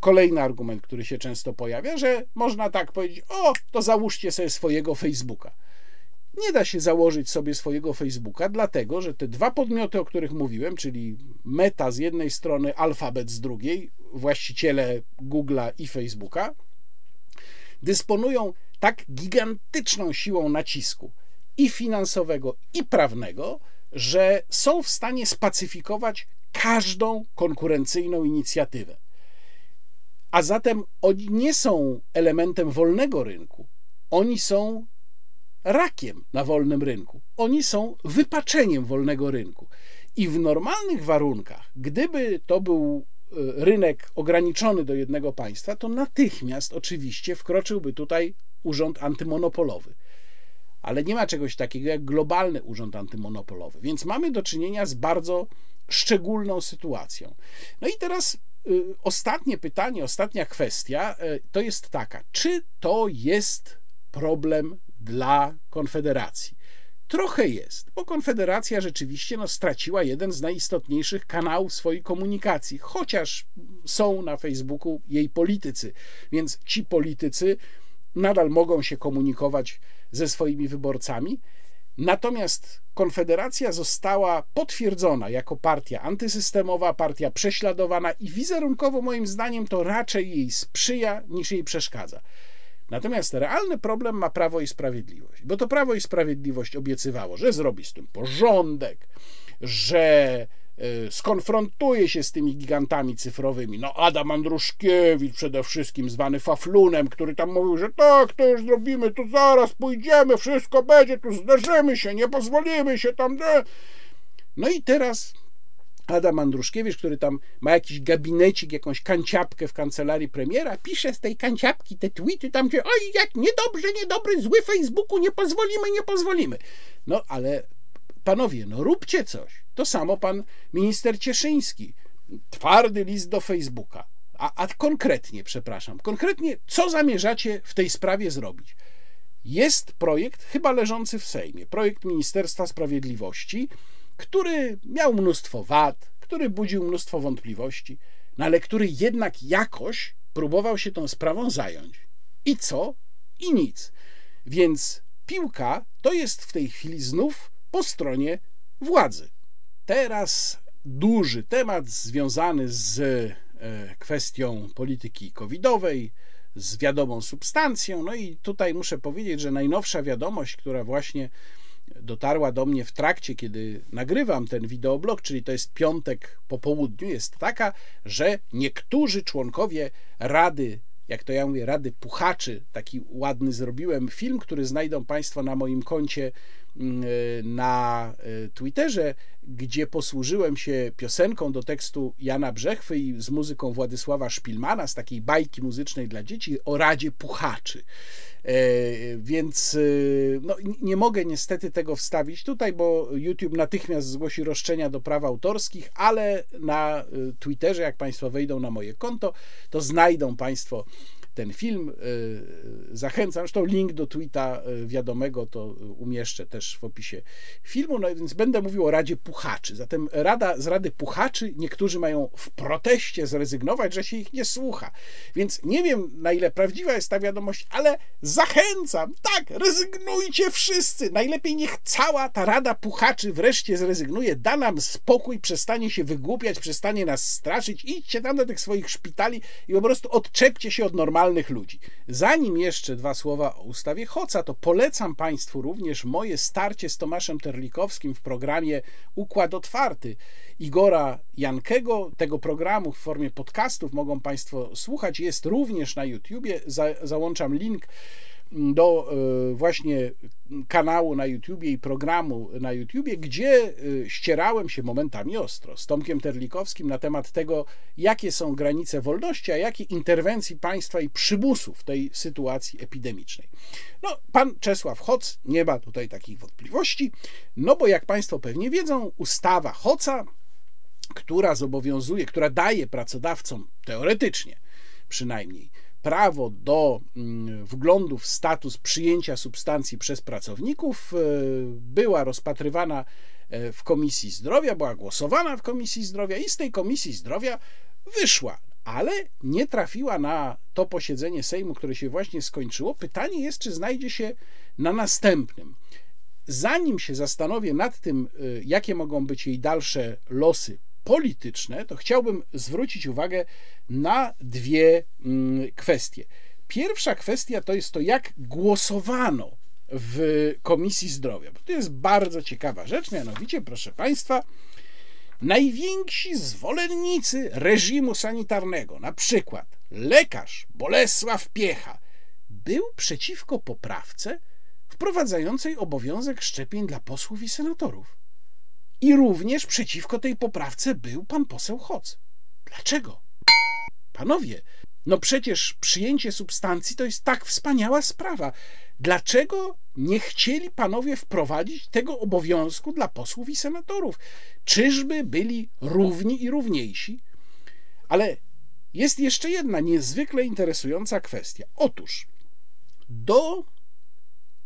kolejny argument, który się często pojawia, że można tak powiedzieć: O, to załóżcie sobie swojego Facebooka. Nie da się założyć sobie swojego Facebooka, dlatego że te dwa podmioty, o których mówiłem, czyli Meta z jednej strony, Alphabet z drugiej, właściciele Google'a i Facebooka, dysponują tak gigantyczną siłą nacisku i finansowego, i prawnego, że są w stanie spacyfikować każdą konkurencyjną inicjatywę. A zatem oni nie są elementem wolnego rynku, oni są rakiem na wolnym rynku. Oni są wypaczeniem wolnego rynku. I w normalnych warunkach, gdyby to był e, rynek ograniczony do jednego państwa, to natychmiast oczywiście wkroczyłby tutaj urząd antymonopolowy. Ale nie ma czegoś takiego jak globalny urząd antymonopolowy, więc mamy do czynienia z bardzo szczególną sytuacją. No i teraz ostatnie pytanie, ostatnia kwestia y, to jest taka: czy to jest problem dla Konfederacji. Trochę jest, bo Konfederacja rzeczywiście no, straciła jeden z najistotniejszych kanałów swojej komunikacji, chociaż są na Facebooku jej politycy, więc ci politycy nadal mogą się komunikować ze swoimi wyborcami. Natomiast Konfederacja została potwierdzona jako partia antysystemowa, partia prześladowana i wizerunkowo, moim zdaniem, to raczej jej sprzyja niż jej przeszkadza. Natomiast realny problem ma Prawo i Sprawiedliwość, bo to Prawo i Sprawiedliwość obiecywało, że zrobi z tym porządek, że skonfrontuje się z tymi gigantami cyfrowymi. No, Adam Andruszkiewicz przede wszystkim, zwany Faflunem, który tam mówił, że tak, to już zrobimy, to zaraz pójdziemy, wszystko będzie, tu zderzymy się, nie pozwolimy się tam. No i teraz Adam Andruszkiewicz, który tam ma jakiś gabinecik, jakąś kanciapkę w kancelarii premiera, pisze z tej kanciapki te tweety tam, gdzie oj, jak niedobrze, niedobry, zły Facebooku, nie pozwolimy, nie pozwolimy. No, ale panowie, no róbcie coś. To samo pan minister Cieszyński. Twardy list do Facebooka. A, a konkretnie, przepraszam, konkretnie, co zamierzacie w tej sprawie zrobić? Jest projekt, chyba leżący w Sejmie, projekt Ministerstwa Sprawiedliwości, który miał mnóstwo wad, który budził mnóstwo wątpliwości, no ale który jednak jakoś próbował się tą sprawą zająć. I co? I nic. Więc piłka to jest w tej chwili znów po stronie władzy. Teraz duży temat związany z e, kwestią polityki covidowej, z wiadomą substancją. No i tutaj muszę powiedzieć, że najnowsza wiadomość, która właśnie dotarła do mnie w trakcie, kiedy nagrywam ten wideoblog, czyli to jest piątek po południu, jest taka, że niektórzy członkowie Rady, jak to ja mówię, Rady Puchaczy, taki ładny zrobiłem film, który znajdą Państwo na moim koncie na e, Twitterze, gdzie posłużyłem się piosenką do tekstu Jana Brzechwy i z muzyką Władysława Szpilmana z takiej bajki muzycznej dla dzieci o Radzie Puchaczy. E, więc e, no, nie mogę niestety tego wstawić tutaj, bo YouTube natychmiast zgłosi roszczenia do praw autorskich, ale na Twitterze, jak Państwo wejdą na moje konto, to znajdą Państwo ten film. Zachęcam, zresztą link do tweeta wiadomego to umieszczę też w opisie filmu, no więc będę mówił o Radzie Puchaczy. Zatem Rada z Rady Puchaczy niektórzy mają w proteście zrezygnować, że się ich nie słucha. Więc nie wiem, na ile prawdziwa jest ta wiadomość, ale Zachęcam, tak, rezygnujcie wszyscy. Najlepiej niech cała ta rada puchaczy wreszcie zrezygnuje, da nam spokój, przestanie się wygłupiać, przestanie nas straszyć. Idźcie tam do tych swoich szpitali i po prostu odczepcie się od normalnych ludzi. Zanim jeszcze dwa słowa o ustawie Hoca, to polecam Państwu również moje starcie z Tomaszem Terlikowskim w programie Układ Otwarty. Igora Jankego. Tego programu w formie podcastów mogą Państwo słuchać. Jest również na YouTubie. Za, załączam link do e, właśnie kanału na YouTubie i programu na YouTubie, gdzie e, ścierałem się momentami ostro z Tomkiem Terlikowskim na temat tego, jakie są granice wolności, a jakie interwencji państwa i przymusu w tej sytuacji epidemicznej. No, pan Czesław Hoc nie ma tutaj takich wątpliwości, no bo jak państwo pewnie wiedzą, ustawa Hoca, która zobowiązuje, która daje pracodawcom teoretycznie przynajmniej prawo do mm, wglądu w status przyjęcia substancji przez pracowników e, była rozpatrywana e, w Komisji Zdrowia, była głosowana w Komisji Zdrowia i z tej Komisji Zdrowia wyszła, ale nie trafiła na to posiedzenie Sejmu, które się właśnie skończyło. Pytanie jest, czy znajdzie się na następnym. Zanim się zastanowię nad tym, e, jakie mogą być jej dalsze losy polityczne, to chciałbym zwrócić uwagę na dwie mm, kwestie. Pierwsza kwestia to jest to, jak głosowano w Komisji Zdrowia. Bo to jest bardzo ciekawa rzecz, mianowicie, proszę Państwa, najwięksi zwolennicy reżimu sanitarnego, na przykład lekarz Bolesław Piecha, był przeciwko poprawce wprowadzającej obowiązek szczepień dla posłów i senatorów. I również przeciwko tej poprawce był pan poseł Hoc. Dlaczego? Panowie, no przecież przyjęcie substancji to jest tak wspaniała sprawa. Dlaczego nie chcieli panowie wprowadzić tego obowiązku dla posłów i senatorów? Czyżby byli równi i równiejsi? Ale jest jeszcze jedna niezwykle interesująca kwestia. Otóż do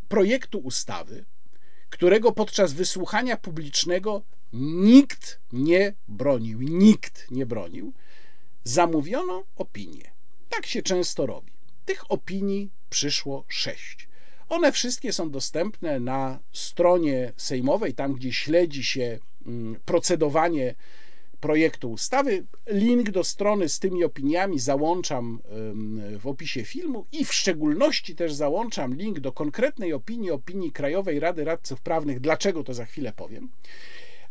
projektu ustawy którego podczas wysłuchania publicznego nikt nie bronił, nikt nie bronił, zamówiono opinię. Tak się często robi. Tych opinii przyszło sześć. One wszystkie są dostępne na stronie sejmowej, tam gdzie śledzi się mm, procedowanie projektu ustawy. Link do strony z tymi opiniami załączam w opisie filmu i w szczególności też załączam link do konkretnej opinii, opinii Krajowej Rady Radców Prawnych. Dlaczego to za chwilę powiem.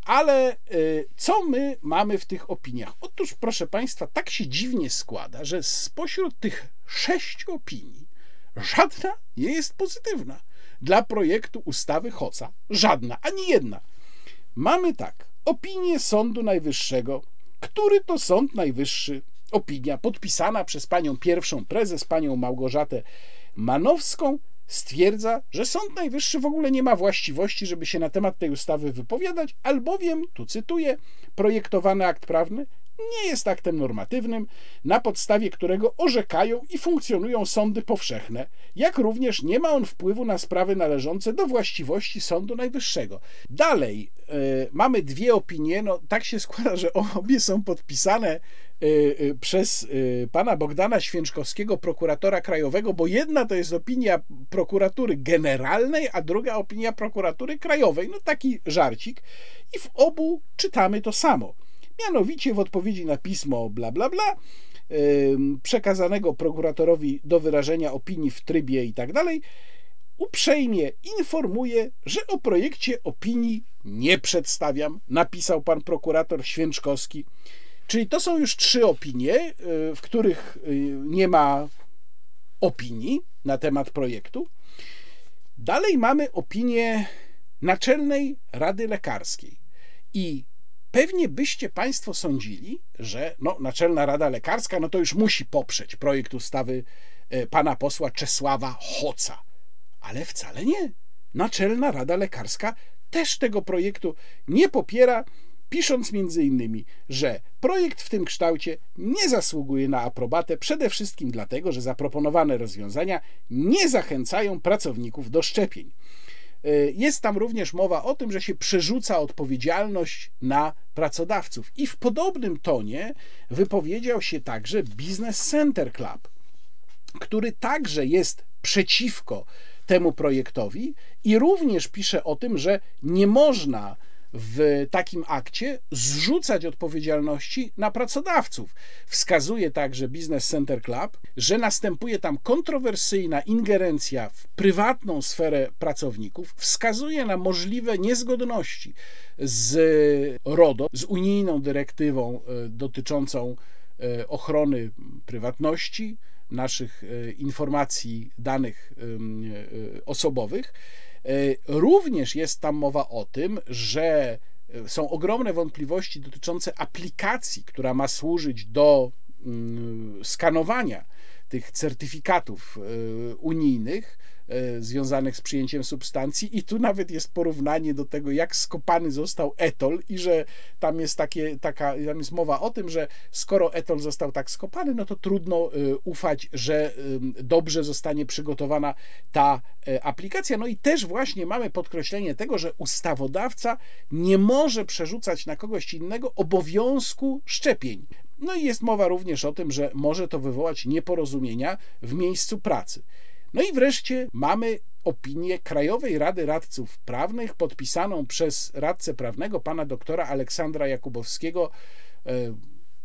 Ale y, co my mamy w tych opiniach? Otóż, proszę Państwa, tak się dziwnie składa, że spośród tych sześciu opinii żadna nie jest pozytywna. Dla projektu ustawy Hoca żadna, ani jedna. Mamy tak opinię Sądu Najwyższego, który to Sąd Najwyższy, opinia podpisana przez panią pierwszą prezes, panią Małgorzatę Manowską, stwierdza, że Sąd Najwyższy w ogóle nie ma właściwości, żeby się na temat tej ustawy wypowiadać, albowiem, tu cytuję, projektowany akt prawny nie jest aktem normatywnym, na podstawie którego orzekają i funkcjonują sądy powszechne, jak również nie ma on wpływu na sprawy należące do właściwości Sądu Najwyższego. Dalej y, mamy dwie opinie, no tak się składa, że obie są podpisane y, y, przez pana Bogdana Święczkowskiego, prokuratora krajowego, bo jedna to jest opinia prokuratury generalnej, a druga opinia prokuratury krajowej. No taki żarcik. I w obu czytamy to samo. Mianowicie w odpowiedzi na pismo bla bla bla przekazanego prokuratorowi do wyrażenia opinii w trybie i tak dalej, uprzejmie informuje, że o projekcie opinii nie przedstawiam, napisał pan prokurator Święczkowski. Czyli to są już trzy opinie, y, w których y, nie ma opinii na temat projektu. Dalej mamy opinię Naczelnej Rady Lekarskiej. I pewnie byście Państwo sądzili, że no, Naczelna Rada Lekarska no to już musi poprzeć projekt ustawy e, pana posła Czesława Hoca. Ale wcale nie. Naczelna Rada Lekarska też tego projektu nie popiera, pisząc między innymi, że projekt w tym kształcie nie zasługuje na aprobatę przede wszystkim dlatego, że zaproponowane rozwiązania nie zachęcają pracowników do szczepień. Y, jest tam również mowa o tym, że się przerzuca odpowiedzialność na pracodawców. I w podobnym tonie wypowiedział się także Business Center Club, który także jest przeciwko temu projektowi i również pisze o tym, że nie można w takim akcie zrzucać odpowiedzialności na pracodawców. Wskazuje także Business Center Club, że następuje tam kontrowersyjna ingerencja w prywatną sferę pracowników, wskazuje na możliwe niezgodności z RODO, z unijną dyrektywą e, dotyczącą e, ochrony prywatności, naszych informacji, danych osobowych. Również jest tam mowa o tym, że są ogromne wątpliwości dotyczące aplikacji, która ma służyć do mm, skanowania tych certyfikatów unijnych. E, związanych z przyjęciem substancji i tu nawet jest porównanie do tego, jak skopany został etol i że tam jest, takie, taka, tam jest mowa o tym, że skoro etol został tak skopany, no to trudno e, ufać, że dobrze zostanie przygotowana ta e, aplikacja. No i też właśnie mamy podkreślenie tego, że ustawodawca nie może przerzucać na kogoś innego obowiązku szczepień. No i jest mowa również o tym, że może to wywołać nieporozumienia w miejscu pracy. No i wreszcie mamy opinię Krajowej Rady Radców Prawnych podpisaną przez radcę prawnego pana doktora Aleksandra Jakubowskiego. E,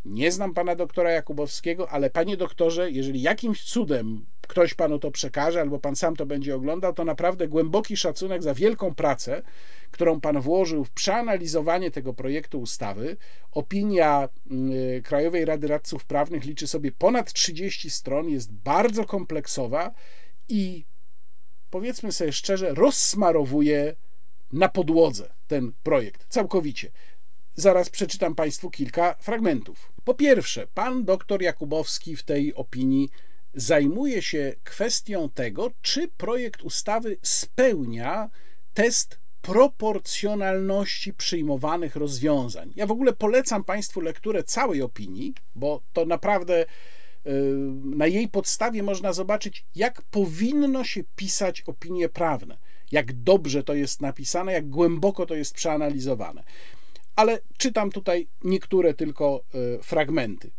nie znam pana doktora Jakubowskiego, ale panie doktorze, jeżeli jakimś cudem ktoś panu to przekaże, albo pan sam to będzie oglądał, to naprawdę głęboki szacunek za wielką pracę, którą pan włożył w przeanalizowanie tego projektu ustawy. Opinia mm, Krajowej Rady Radców Prawnych liczy sobie ponad 30 stron, jest bardzo kompleksowa i powiedzmy sobie szczerze, rozsmarowuje na podłodze ten projekt całkowicie. Zaraz przeczytam Państwu kilka fragmentów. Po pierwsze, pan doktor Jakubowski w tej opinii zajmuje się kwestią tego, czy projekt ustawy spełnia test proporcjonalności przyjmowanych rozwiązań. Ja w ogóle polecam Państwu lekturę całej opinii, bo to naprawdę na jej podstawie można zobaczyć, jak powinno się pisać opinie prawne, jak dobrze to jest napisane, jak głęboko to jest przeanalizowane. Ale czytam tutaj niektóre tylko e, fragmenty.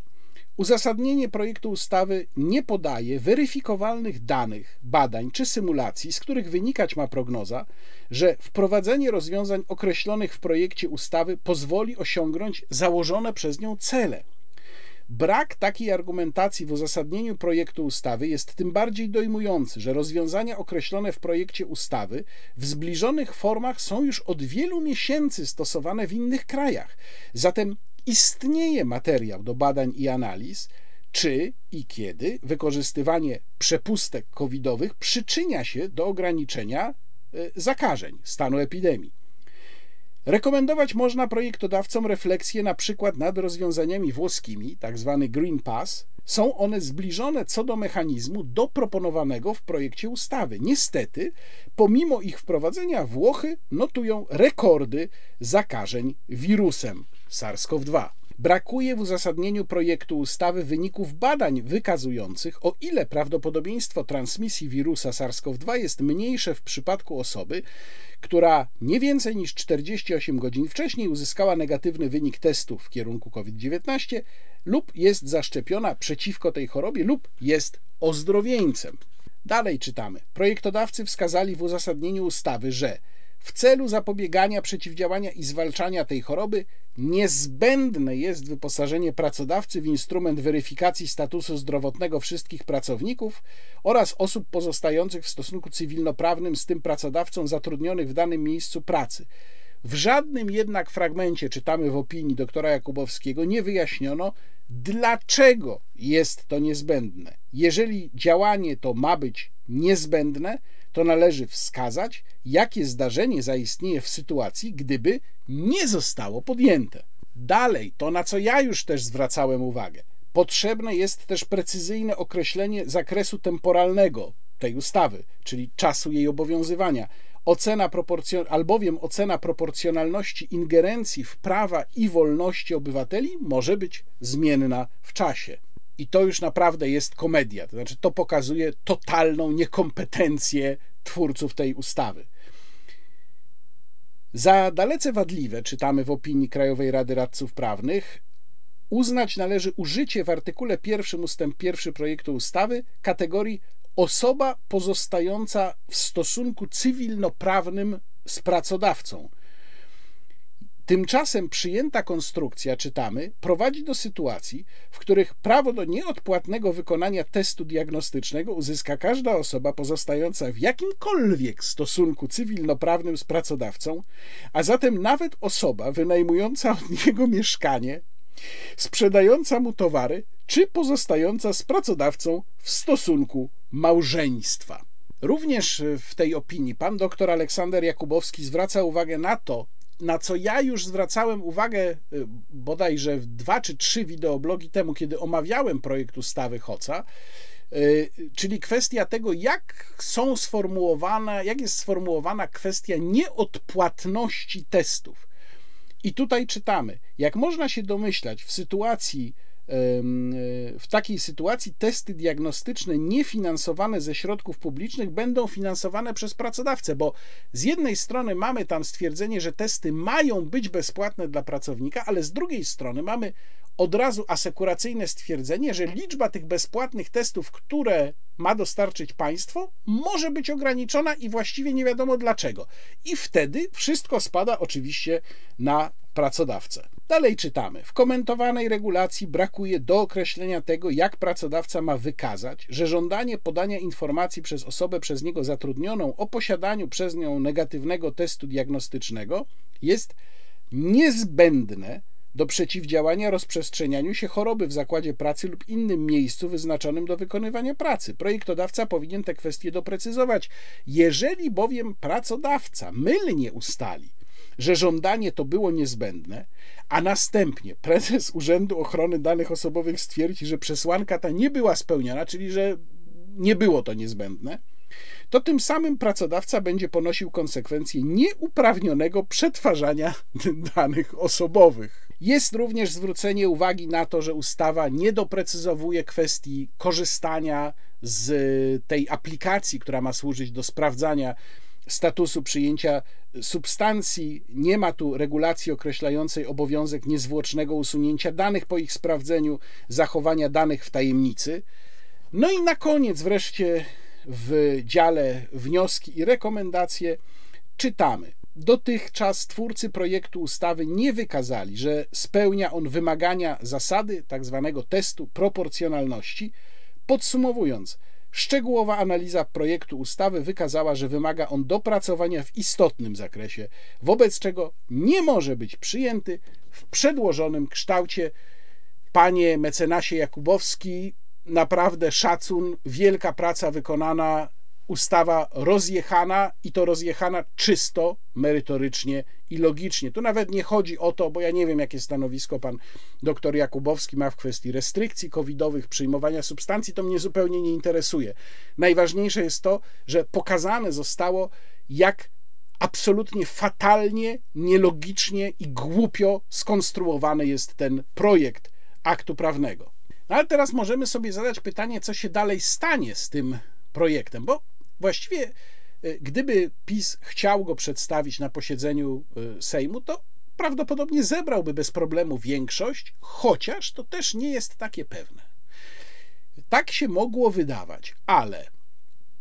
Uzasadnienie projektu ustawy nie podaje weryfikowalnych danych, badań czy symulacji, z których wynikać ma prognoza, że wprowadzenie rozwiązań określonych w projekcie ustawy pozwoli osiągnąć założone przez nią cele. Brak takiej argumentacji w uzasadnieniu projektu ustawy jest tym bardziej dojmujący, że rozwiązania określone w projekcie ustawy w zbliżonych formach są już od wielu miesięcy stosowane w innych krajach. Zatem istnieje materiał do badań i analiz, czy i kiedy wykorzystywanie przepustek covidowych przyczynia się do ograniczenia e, zakażeń, stanu epidemii. Rekomendować można projektodawcom refleksję na przykład nad rozwiązaniami włoskimi, tzw. Tak Green Pass. Są one zbliżone co do mechanizmu do proponowanego w projekcie ustawy. Niestety, pomimo ich wprowadzenia, Włochy notują rekordy zakażeń wirusem SARS-CoV-2. Brakuje w uzasadnieniu projektu ustawy wyników badań wykazujących, o ile prawdopodobieństwo transmisji wirusa SARS-CoV-2 jest mniejsze w przypadku osoby, która nie więcej niż 48 godzin wcześniej uzyskała negatywny wynik testu w kierunku COVID-19 lub jest zaszczepiona przeciwko tej chorobie lub jest ozdrowieńcem. Dalej czytamy. Projektodawcy wskazali w uzasadnieniu ustawy, że w celu zapobiegania, przeciwdziałania i zwalczania tej choroby niezbędne jest wyposażenie pracodawcy w instrument weryfikacji statusu zdrowotnego wszystkich pracowników oraz osób pozostających w stosunku cywilnoprawnym z tym pracodawcą zatrudnionych w danym miejscu pracy. W żadnym jednak fragmencie, czytamy w opinii doktora Jakubowskiego, nie wyjaśniono, dlaczego jest to niezbędne. Jeżeli działanie to ma być niezbędne, to należy wskazać, jakie zdarzenie zaistnieje w sytuacji, gdyby nie zostało podjęte. Dalej, to na co ja już też zwracałem uwagę, potrzebne jest też precyzyjne określenie zakresu temporalnego tej ustawy, czyli czasu jej obowiązywania. Ocena proporcjon- albowiem ocena proporcjonalności ingerencji w prawa i wolności obywateli może być zmienna w czasie. I to już naprawdę jest komedia. To znaczy, to pokazuje totalną niekompetencję twórców tej ustawy. Za dalece wadliwe, czytamy w opinii Krajowej Rady Radców Prawnych, uznać należy użycie w artykule 1 ustęp 1 projektu ustawy kategorii osoba pozostająca w stosunku cywilnoprawnym z pracodawcą, Tymczasem przyjęta konstrukcja, czytamy, prowadzi do sytuacji, w których prawo do nieodpłatnego wykonania testu diagnostycznego uzyska każda osoba pozostająca w jakimkolwiek stosunku cywilnoprawnym z pracodawcą, a zatem nawet osoba wynajmująca od niego mieszkanie, sprzedająca mu towary, czy pozostająca z pracodawcą w stosunku małżeństwa. Również w tej opinii pan dr Aleksander Jakubowski zwraca uwagę na to, na co ja już zwracałem uwagę y, bodajże dwa czy trzy wideoblogi temu, kiedy omawiałem projekt ustawy Hoca, y, czyli kwestia tego, jak są sformułowane, jak jest sformułowana kwestia nieodpłatności testów. I tutaj czytamy, jak można się domyślać, w sytuacji, w takiej sytuacji testy diagnostyczne niefinansowane ze środków publicznych będą finansowane przez pracodawcę, bo z jednej strony mamy tam stwierdzenie, że testy mają być bezpłatne dla pracownika, ale z drugiej strony mamy od razu asekuracyjne stwierdzenie, że liczba tych bezpłatnych testów, które ma dostarczyć państwo, może być ograniczona i właściwie nie wiadomo dlaczego. I wtedy wszystko spada oczywiście na pracodawcę. Dalej czytamy. W komentowanej regulacji brakuje dookreślenia tego, jak pracodawca ma wykazać, że żądanie podania informacji przez osobę przez niego zatrudnioną o posiadaniu przez nią negatywnego testu diagnostycznego jest niezbędne do przeciwdziałania rozprzestrzenianiu się choroby w zakładzie pracy lub innym miejscu wyznaczonym do wykonywania pracy. Projektodawca powinien te kwestie doprecyzować. Jeżeli bowiem pracodawca mylnie ustali, że żądanie to było niezbędne, a następnie prezes Urzędu Ochrony Danych Osobowych stwierdzi, że przesłanka ta nie była spełniona, czyli że nie było to niezbędne, to tym samym pracodawca będzie ponosił konsekwencje nieuprawnionego przetwarzania danych osobowych. Jest również zwrócenie uwagi na to, że ustawa nie doprecyzowuje kwestii korzystania z tej aplikacji, która ma służyć do sprawdzania statusu przyjęcia substancji. Nie ma tu regulacji określającej obowiązek niezwłocznego usunięcia danych po ich sprawdzeniu, zachowania danych w tajemnicy. No i na koniec wreszcie w dziale wnioski i rekomendacje czytamy. Dotychczas twórcy projektu ustawy nie wykazali, że spełnia on wymagania zasady tzw. Tak testu proporcjonalności. Podsumowując, szczegółowa analiza projektu ustawy wykazała, że wymaga on dopracowania w istotnym zakresie, wobec czego nie może być przyjęty w przedłożonym kształcie. Panie mecenasie Jakubowski, naprawdę szacun, wielka praca wykonana, ustawa rozjechana i to rozjechana czysto, merytorycznie i logicznie. Tu nawet nie chodzi o to, bo ja nie wiem, jakie stanowisko pan doktor Jakubowski ma w kwestii restrykcji covidowych, przyjmowania substancji, to mnie zupełnie nie interesuje. Najważniejsze jest to, że pokazane zostało, jak absolutnie fatalnie, nielogicznie i głupio skonstruowany jest ten projekt aktu prawnego. No ale teraz możemy sobie zadać pytanie, co się dalej stanie z tym projektem, bo właściwie e, gdyby PiS chciał go przedstawić na posiedzeniu e, Sejmu, to prawdopodobnie zebrałby bez problemu większość, chociaż to też nie jest takie pewne. Tak się mogło wydawać, ale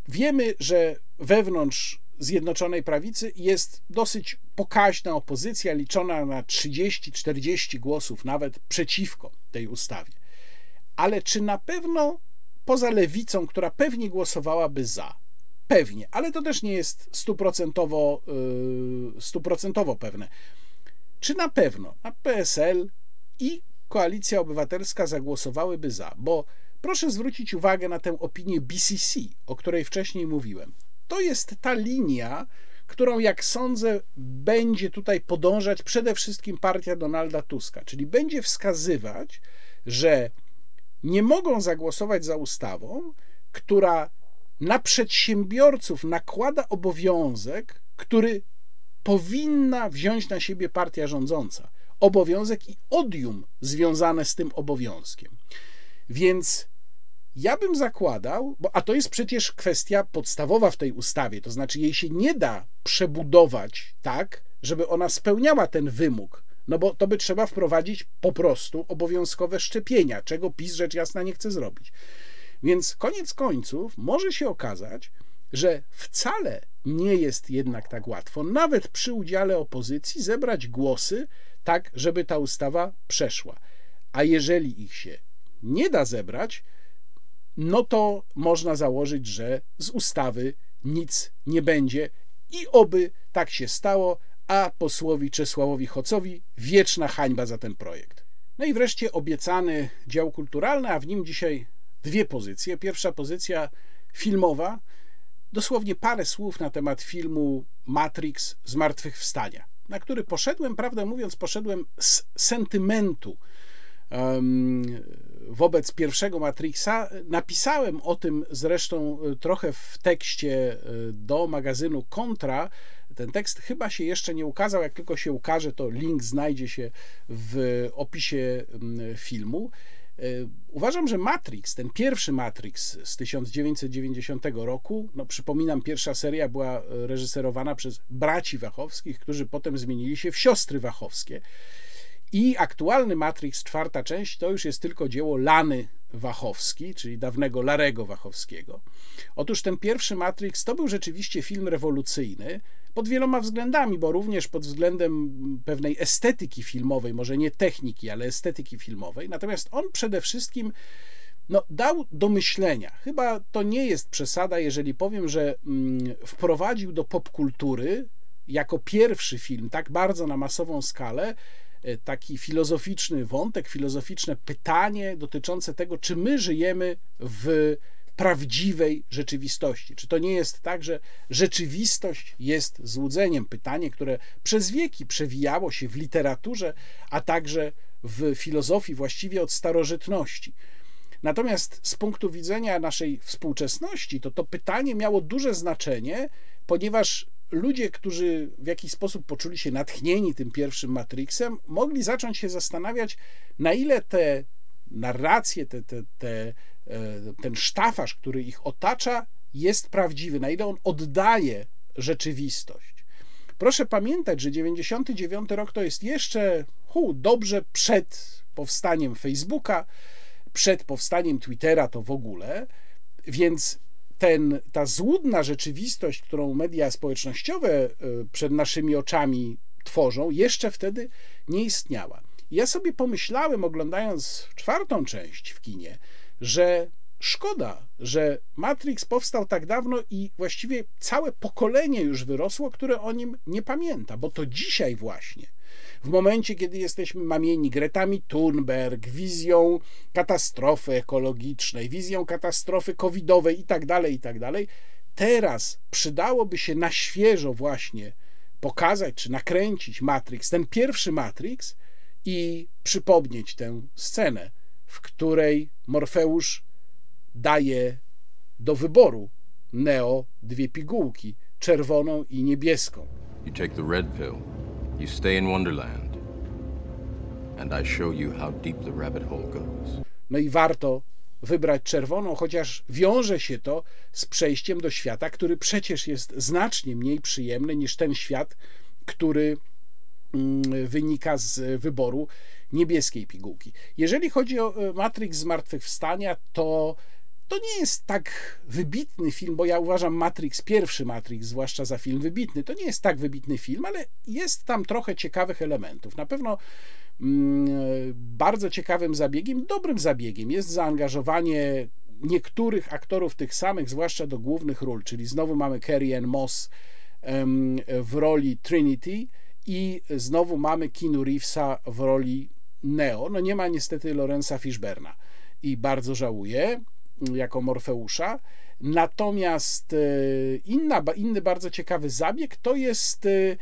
wiemy, że wewnątrz Zjednoczonej Prawicy jest dosyć pokaźna opozycja, liczona na 30-40 głosów nawet przeciwko tej ustawie ale czy na pewno poza lewicą, która pewnie głosowałaby za? Pewnie, ale to też nie jest stuprocentowo, yy, stuprocentowo pewne. Czy na pewno na PSL i Koalicja Obywatelska zagłosowałyby za? Bo proszę zwrócić uwagę na tę opinię BCC, o której wcześniej mówiłem. To jest ta linia, którą, jak sądzę, będzie tutaj podążać przede wszystkim partia Donalda Tuska, czyli będzie wskazywać, że nie mogą zagłosować za ustawą, która na przedsiębiorców nakłada obowiązek, który powinna wziąć na siebie partia rządząca. Obowiązek i odium związane z tym obowiązkiem. Więc ja bym zakładał, bo, a to jest przecież kwestia podstawowa w tej ustawie, to znaczy jej się nie da przebudować tak, żeby ona spełniała ten wymóg no bo to by trzeba wprowadzić po prostu obowiązkowe szczepienia, czego PiS rzecz jasna nie chce zrobić. Więc koniec końców może się okazać, że wcale nie jest jednak tak łatwo, nawet przy udziale opozycji, zebrać głosy tak, żeby ta ustawa przeszła. A jeżeli ich się nie da zebrać, no to można założyć, że z ustawy nic nie będzie i oby tak się stało, a posłowi Czesławowi Hocowi wieczna hańba za ten projekt. No i wreszcie obiecany dział kulturalny, a w nim dzisiaj dwie pozycje. Pierwsza pozycja filmowa, dosłownie parę słów na temat filmu Matrix Zmartwychwstania, na który poszedłem, prawdę mówiąc, poszedłem z sentymentu wobec pierwszego Matrixa. Napisałem o tym zresztą trochę w tekście e, do magazynu Kontra. Ten tekst chyba się jeszcze nie ukazał. Jak tylko się ukaże, to link znajdzie się w opisie filmu. E, uważam, że Matrix, ten pierwszy Matrix z 1990 roku, no przypominam, pierwsza seria była reżyserowana przez braci Wachowskich, którzy potem zmienili się w siostry Wachowskie. I aktualny Matrix, czwarta część, to już jest tylko dzieło Lany Wachowski, czyli dawnego Larego Wachowskiego. Otóż ten pierwszy Matrix to był rzeczywiście film rewolucyjny pod wieloma względami, bo również pod względem pewnej estetyki filmowej, może nie techniki, ale estetyki filmowej. Natomiast on przede wszystkim no, dał do myślenia. Chyba to nie jest przesada, jeżeli powiem, że mm, wprowadził do popkultury jako pierwszy film, tak bardzo na masową skalę, taki filozoficzny wątek, filozoficzne pytanie dotyczące tego, czy my żyjemy w prawdziwej rzeczywistości. Czy to nie jest tak, że rzeczywistość jest złudzeniem? Pytanie, które przez wieki przewijało się w literaturze, a także w filozofii właściwie od starożytności. Natomiast z punktu widzenia naszej współczesności, to to pytanie miało duże znaczenie, ponieważ ludzie, którzy w jakiś sposób poczuli się natchnieni tym pierwszym Matrixem, mogli zacząć się zastanawiać, na ile te narracje, te, te, te, e, ten sztafaż, który ich otacza, jest prawdziwy, na ile on oddaje rzeczywistość. Proszę pamiętać, że 99 rok to jest jeszcze hu, dobrze przed powstaniem Facebooka, przed powstaniem Twittera to w ogóle, więc ten, ta złudna rzeczywistość, którą media społecznościowe e, przed naszymi oczami tworzą, jeszcze wtedy nie istniała. ja sobie pomyślałem, oglądając czwartą część w kinie, że szkoda, że Matrix powstał tak dawno i właściwie całe pokolenie już wyrosło, które o nim nie pamięta, bo to dzisiaj właśnie w momencie, kiedy jesteśmy mamieni Gretami Thunberg, wizją katastrofy ekologicznej, wizją katastrofy covidowej itd., tak itd., tak teraz przydałoby się na świeżo właśnie pokazać czy nakręcić Matrix, ten pierwszy Matrix i przypomnieć tę scenę, w której Morfeusz daje do wyboru Neo dwie pigułki, czerwoną i niebieską. You take the red pill. You stay in Wonderland. And I show you how deep the rabbit hole goes. No i warto wybrać czerwoną, chociaż wiąże się to z przejściem do świata, który przecież jest znacznie mniej przyjemny niż ten świat, który mm, wynika z wyboru niebieskiej pigułki. Jeżeli chodzi o e, Matrix Zmartwychwstania, to to nie jest tak wybitny film, bo ja uważam Matrix, pierwszy Matrix, zwłaszcza za film wybitny, to nie jest tak wybitny film, ale jest tam trochę ciekawych elementów. Na pewno mm, bardzo ciekawym zabiegiem, dobrym zabiegiem jest zaangażowanie niektórych aktorów tych samych, zwłaszcza do głównych ról, czyli znowu mamy Carrie Ann Moss w roli Trinity i znowu mamy Keanu Reevesa w roli Neo. No nie ma niestety Lorenza Fishberna i bardzo żałuję jako Morfeusza. Natomiast e, inna, inny bardzo ciekawy zabieg to jest e,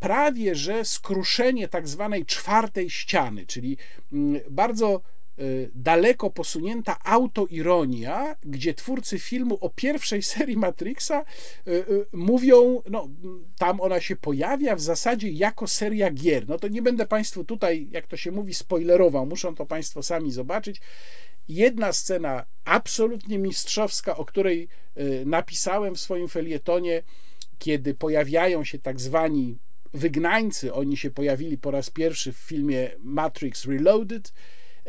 prawie że skruszenie tak zwanej czwartej ściany, czyli mm, bardzo e, daleko posunięta autoironia, gdzie twórcy filmu o pierwszej serii Matrixa mówią, no tam ona się pojawia w zasadzie jako seria gier. No to nie będę Państwu tutaj, jak to się mówi, spoilerował, muszą to Państwo sami zobaczyć jedna scena absolutnie mistrzowska, o której y, napisałem w swoim felietonie, kiedy pojawiają się tak zwani wygnańcy, oni się pojawili po raz pierwszy w filmie Matrix Reloaded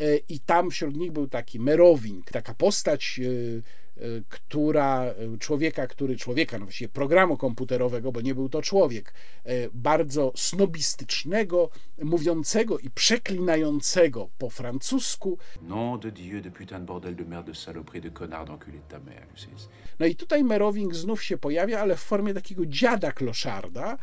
y, i tam wśród nich był taki Merowing, taka postać y, która, człowieka, który, człowieka, no właściwie programu komputerowego, bo nie był to człowiek, bardzo snobistycznego, mówiącego i przeklinającego po francusku. Nom de Dieu, de putain de bordel de merde, de saloperie, de connard, d'enculé de ta mère. No i tutaj Merowing znów się pojawia, ale w formie takiego dziada kloszarda,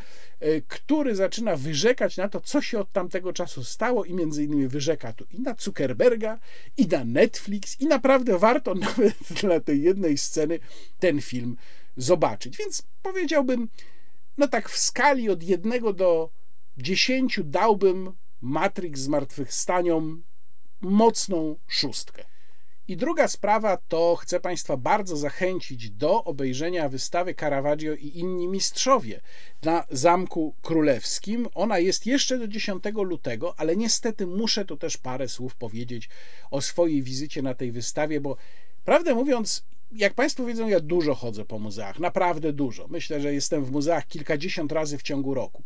który zaczyna wyrzekać na to, co się od tamtego czasu stało i między innymi wyrzeka tu i na Zuckerberga, i na Netflix i naprawdę warto nawet dla tej jednej sceny ten film zobaczyć. Więc powiedziałbym, no tak w skali od jednego do dziesięciu dałbym Matrix zmartwychwstaniom mocną szóstkę. I druga sprawa to chcę Państwa bardzo zachęcić do obejrzenia wystawy Caravaggio i inni mistrzowie na Zamku Królewskim. Ona jest jeszcze do 10 lutego, ale niestety muszę tu też parę słów powiedzieć o swojej wizycie na tej wystawie, bo prawdę mówiąc, jak Państwo wiedzą, ja dużo chodzę po muzeach, naprawdę dużo. Myślę, że jestem w muzeach kilkadziesiąt razy w ciągu roku.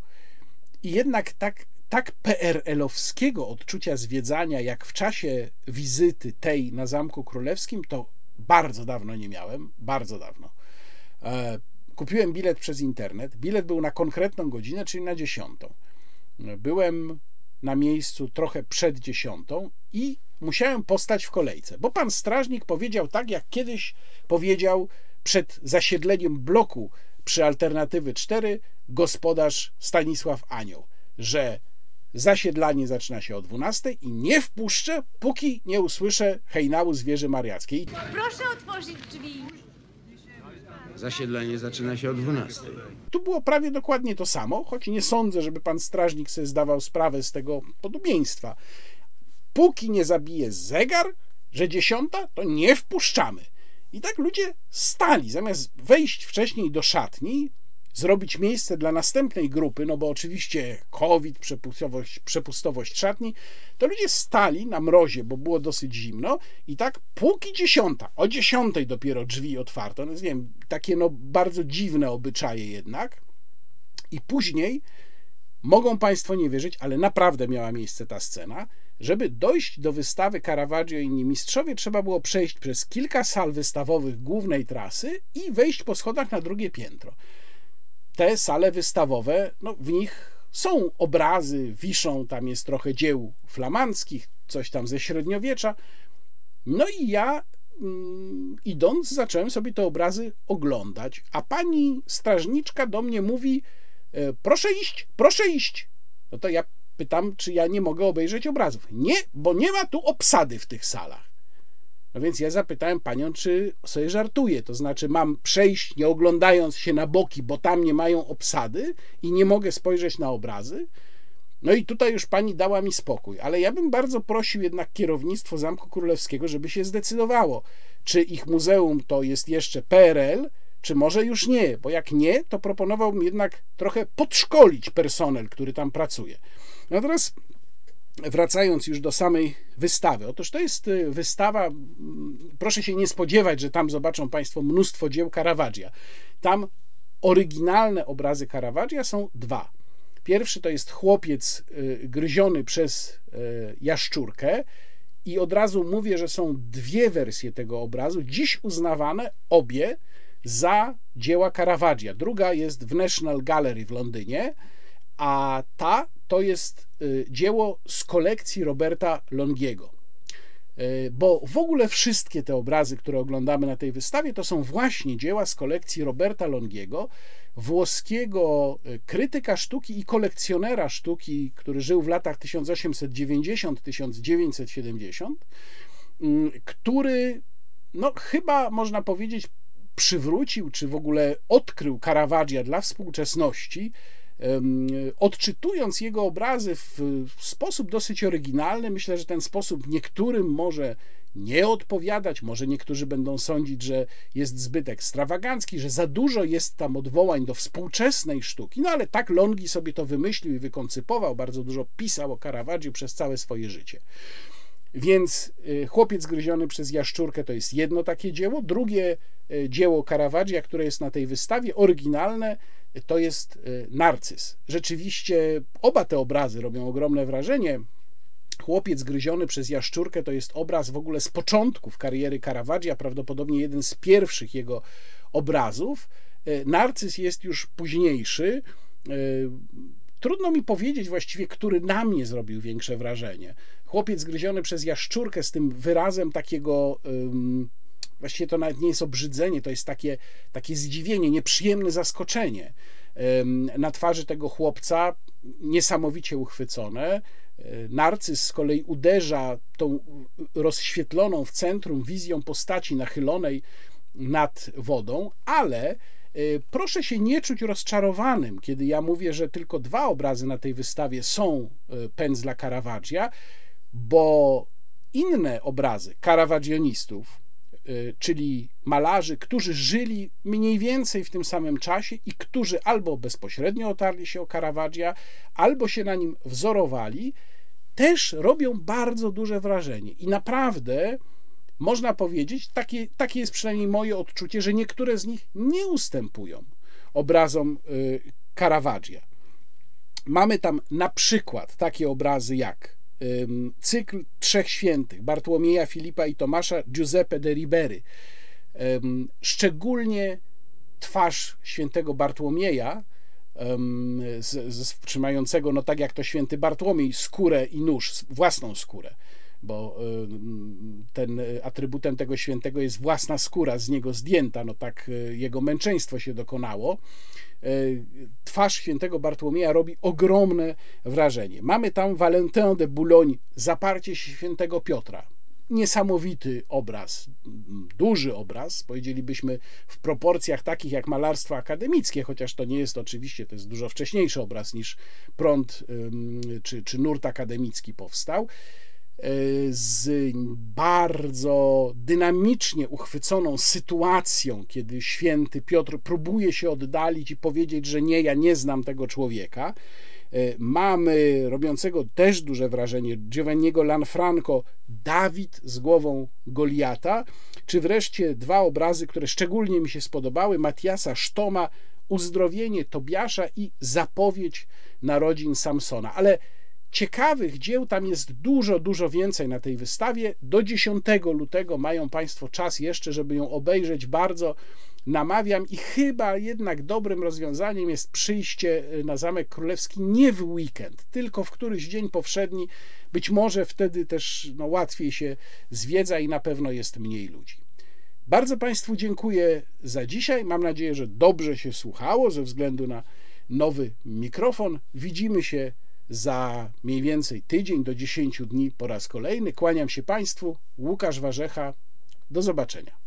I jednak tak tak PRL-owskiego odczucia zwiedzania, jak w czasie wizyty tej na Zamku Królewskim, to bardzo dawno nie miałem, bardzo dawno. E, kupiłem bilet przez internet. Bilet był na konkretną godzinę, czyli na dziesiątą. Byłem na miejscu trochę przed dziesiątą i musiałem postać w kolejce, bo pan strażnik powiedział tak, jak kiedyś powiedział przed zasiedleniem bloku przy alternatywy 4 gospodarz Stanisław Anioł, że Zasiedlanie zaczyna się o 12 i nie wpuszczę, póki nie usłyszę hejnału zwierzy mariackiej. Proszę otworzyć drzwi. Zasiedlanie zaczyna się o 12. Tu było prawie dokładnie to samo, choć nie sądzę, żeby pan strażnik sobie zdawał sprawę z tego podobieństwa. Póki nie zabije zegar, że dziesiąta, to nie wpuszczamy. I tak ludzie stali, zamiast wejść wcześniej do szatni, zrobić miejsce dla następnej grupy, no bo oczywiście COVID, przepustowość, przepustowość szatni, to ludzie stali na mrozie, bo było dosyć zimno i tak póki dziesiąta, o dziesiątej dopiero drzwi otwarto, no nie wiem, takie no bardzo dziwne obyczaje jednak. I później mogą Państwo nie wierzyć, ale naprawdę miała miejsce ta scena, żeby dojść do wystawy Caravaggio i inni mistrzowie, trzeba było przejść przez kilka sal wystawowych głównej trasy i wejść po schodach na drugie piętro te sale wystawowe, no, w nich są obrazy, wiszą, tam jest trochę dzieł flamandzkich, coś tam ze średniowiecza. No i ja mm, idąc, zacząłem sobie te obrazy oglądać, a pani strażniczka do mnie mówi: e, Proszę iść, proszę iść. No to ja pytam, czy ja nie mogę obejrzeć obrazów. Nie, bo nie ma tu obsady w tych salach. No więc ja zapytałem panią, czy sobie żartuje, to znaczy mam przejść nie oglądając się na boki, bo tam nie mają obsady i nie mogę spojrzeć na obrazy. No i tutaj już pani dała mi spokój, ale ja bym bardzo prosił jednak kierownictwo Zamku Królewskiego, żeby się zdecydowało, czy ich muzeum to jest jeszcze PRL, czy może już nie, bo jak nie, to proponowałbym jednak trochę podszkolić personel, który tam pracuje. No teraz wracając już do samej wystawy. Otóż to jest y, wystawa, proszę się nie spodziewać, że tam zobaczą Państwo mnóstwo dzieł Caravaggia. Tam oryginalne obrazy Caravaggia są dwa. Pierwszy to jest chłopiec y, gryziony przez y, jaszczurkę i od razu mówię, że są dwie wersje tego obrazu, dziś uznawane obie za dzieła Caravaggia. Druga jest w National Gallery w Londynie, a ta to jest y, dzieło z kolekcji Roberta Longiego. Y, bo w ogóle wszystkie te obrazy, które oglądamy na tej wystawie, to są właśnie dzieła z kolekcji Roberta Longiego, włoskiego y, krytyka sztuki i kolekcjonera sztuki, który żył w latach 1890-1970, który, no chyba można powiedzieć, przywrócił, czy w ogóle odkrył Caravaggia dla współczesności odczytując jego obrazy w sposób dosyć oryginalny, myślę, że ten sposób niektórym może nie odpowiadać, może niektórzy będą sądzić, że jest zbyt ekstrawagancki, że za dużo jest tam odwołań do współczesnej sztuki, no ale tak Longi sobie to wymyślił i wykoncypował, bardzo dużo pisał o Caravaggiu przez całe swoje życie. Więc y, Chłopiec gryziony przez jaszczurkę to jest jedno takie dzieło. Drugie y, dzieło Caravaggia, które jest na tej wystawie, oryginalne, to jest y, Narcyz. Rzeczywiście oba te obrazy robią ogromne wrażenie. Chłopiec gryziony przez jaszczurkę to jest obraz w ogóle z początków kariery Caravaggia, prawdopodobnie jeden z pierwszych jego obrazów. E, Narcyz jest już późniejszy. E, trudno mi powiedzieć właściwie, który na mnie zrobił większe wrażenie. Chłopiec gryziony przez jaszczurkę z tym wyrazem takiego. Właściwie to nawet nie jest obrzydzenie, to jest takie, takie zdziwienie, nieprzyjemne zaskoczenie na twarzy tego chłopca, niesamowicie uchwycone. Narcyz z kolei uderza tą rozświetloną w centrum wizją postaci nachylonej nad wodą, ale y, proszę się nie czuć rozczarowanym, kiedy ja mówię, że tylko dwa obrazy na tej wystawie są y, pędzla Caravaggia, bo inne obrazy karawagionistów, y, czyli malarzy, którzy żyli mniej więcej w tym samym czasie i którzy albo bezpośrednio otarli się o Caravaggia, albo się na nim wzorowali, też robią bardzo duże wrażenie. I naprawdę można powiedzieć, takie, takie jest przynajmniej moje odczucie, że niektóre z nich nie ustępują obrazom y, Caravaggia. Mamy tam na przykład takie obrazy jak cykl Trzech Świętych Bartłomieja, Filipa i Tomasza Giuseppe de Ribery. Szczególnie twarz świętego Bartłomieja, z, z, trzymającego, no tak jak to święty Bartłomiej, skórę i nóż, własną skórę bo y, ten atrybutem tego świętego jest własna skóra z niego zdjęta, no tak y, jego męczeństwo się dokonało. Y, twarz świętego Bartłomieja robi ogromne wrażenie. Mamy tam Valentin de Boulogne, zaparcie świętego Piotra. Niesamowity obraz, duży obraz, powiedzielibyśmy w proporcjach takich jak malarstwo akademickie, chociaż to nie jest oczywiście, to jest dużo wcześniejszy obraz niż prąd czy, czy nurt akademicki powstał z bardzo dynamicznie uchwyconą sytuacją, kiedy święty Piotr próbuje się oddalić i powiedzieć, że nie, ja nie znam tego człowieka. E, mamy robiącego też duże wrażenie Giovanniego Lanfranco, Dawid z głową Goliata, czy wreszcie dwa obrazy, które szczególnie mi się spodobały, Matiasa Sztoma, Uzdrowienie Tobiasza i Zapowiedź narodzin Samsona. Ale Ciekawych dzieł tam jest dużo, dużo więcej na tej wystawie. Do 10 lutego mają Państwo czas jeszcze, żeby ją obejrzeć. Bardzo namawiam i chyba jednak dobrym rozwiązaniem jest przyjście na Zamek Królewski nie w weekend, tylko w któryś dzień powszedni. Być może wtedy też no, łatwiej się zwiedza i na pewno jest mniej ludzi. Bardzo Państwu dziękuję za dzisiaj. Mam nadzieję, że dobrze się słuchało ze względu na nowy mikrofon. Widzimy się za mniej więcej tydzień do 10 dni po raz kolejny. Kłaniam się Państwu. Łukasz Warzecha. Do zobaczenia.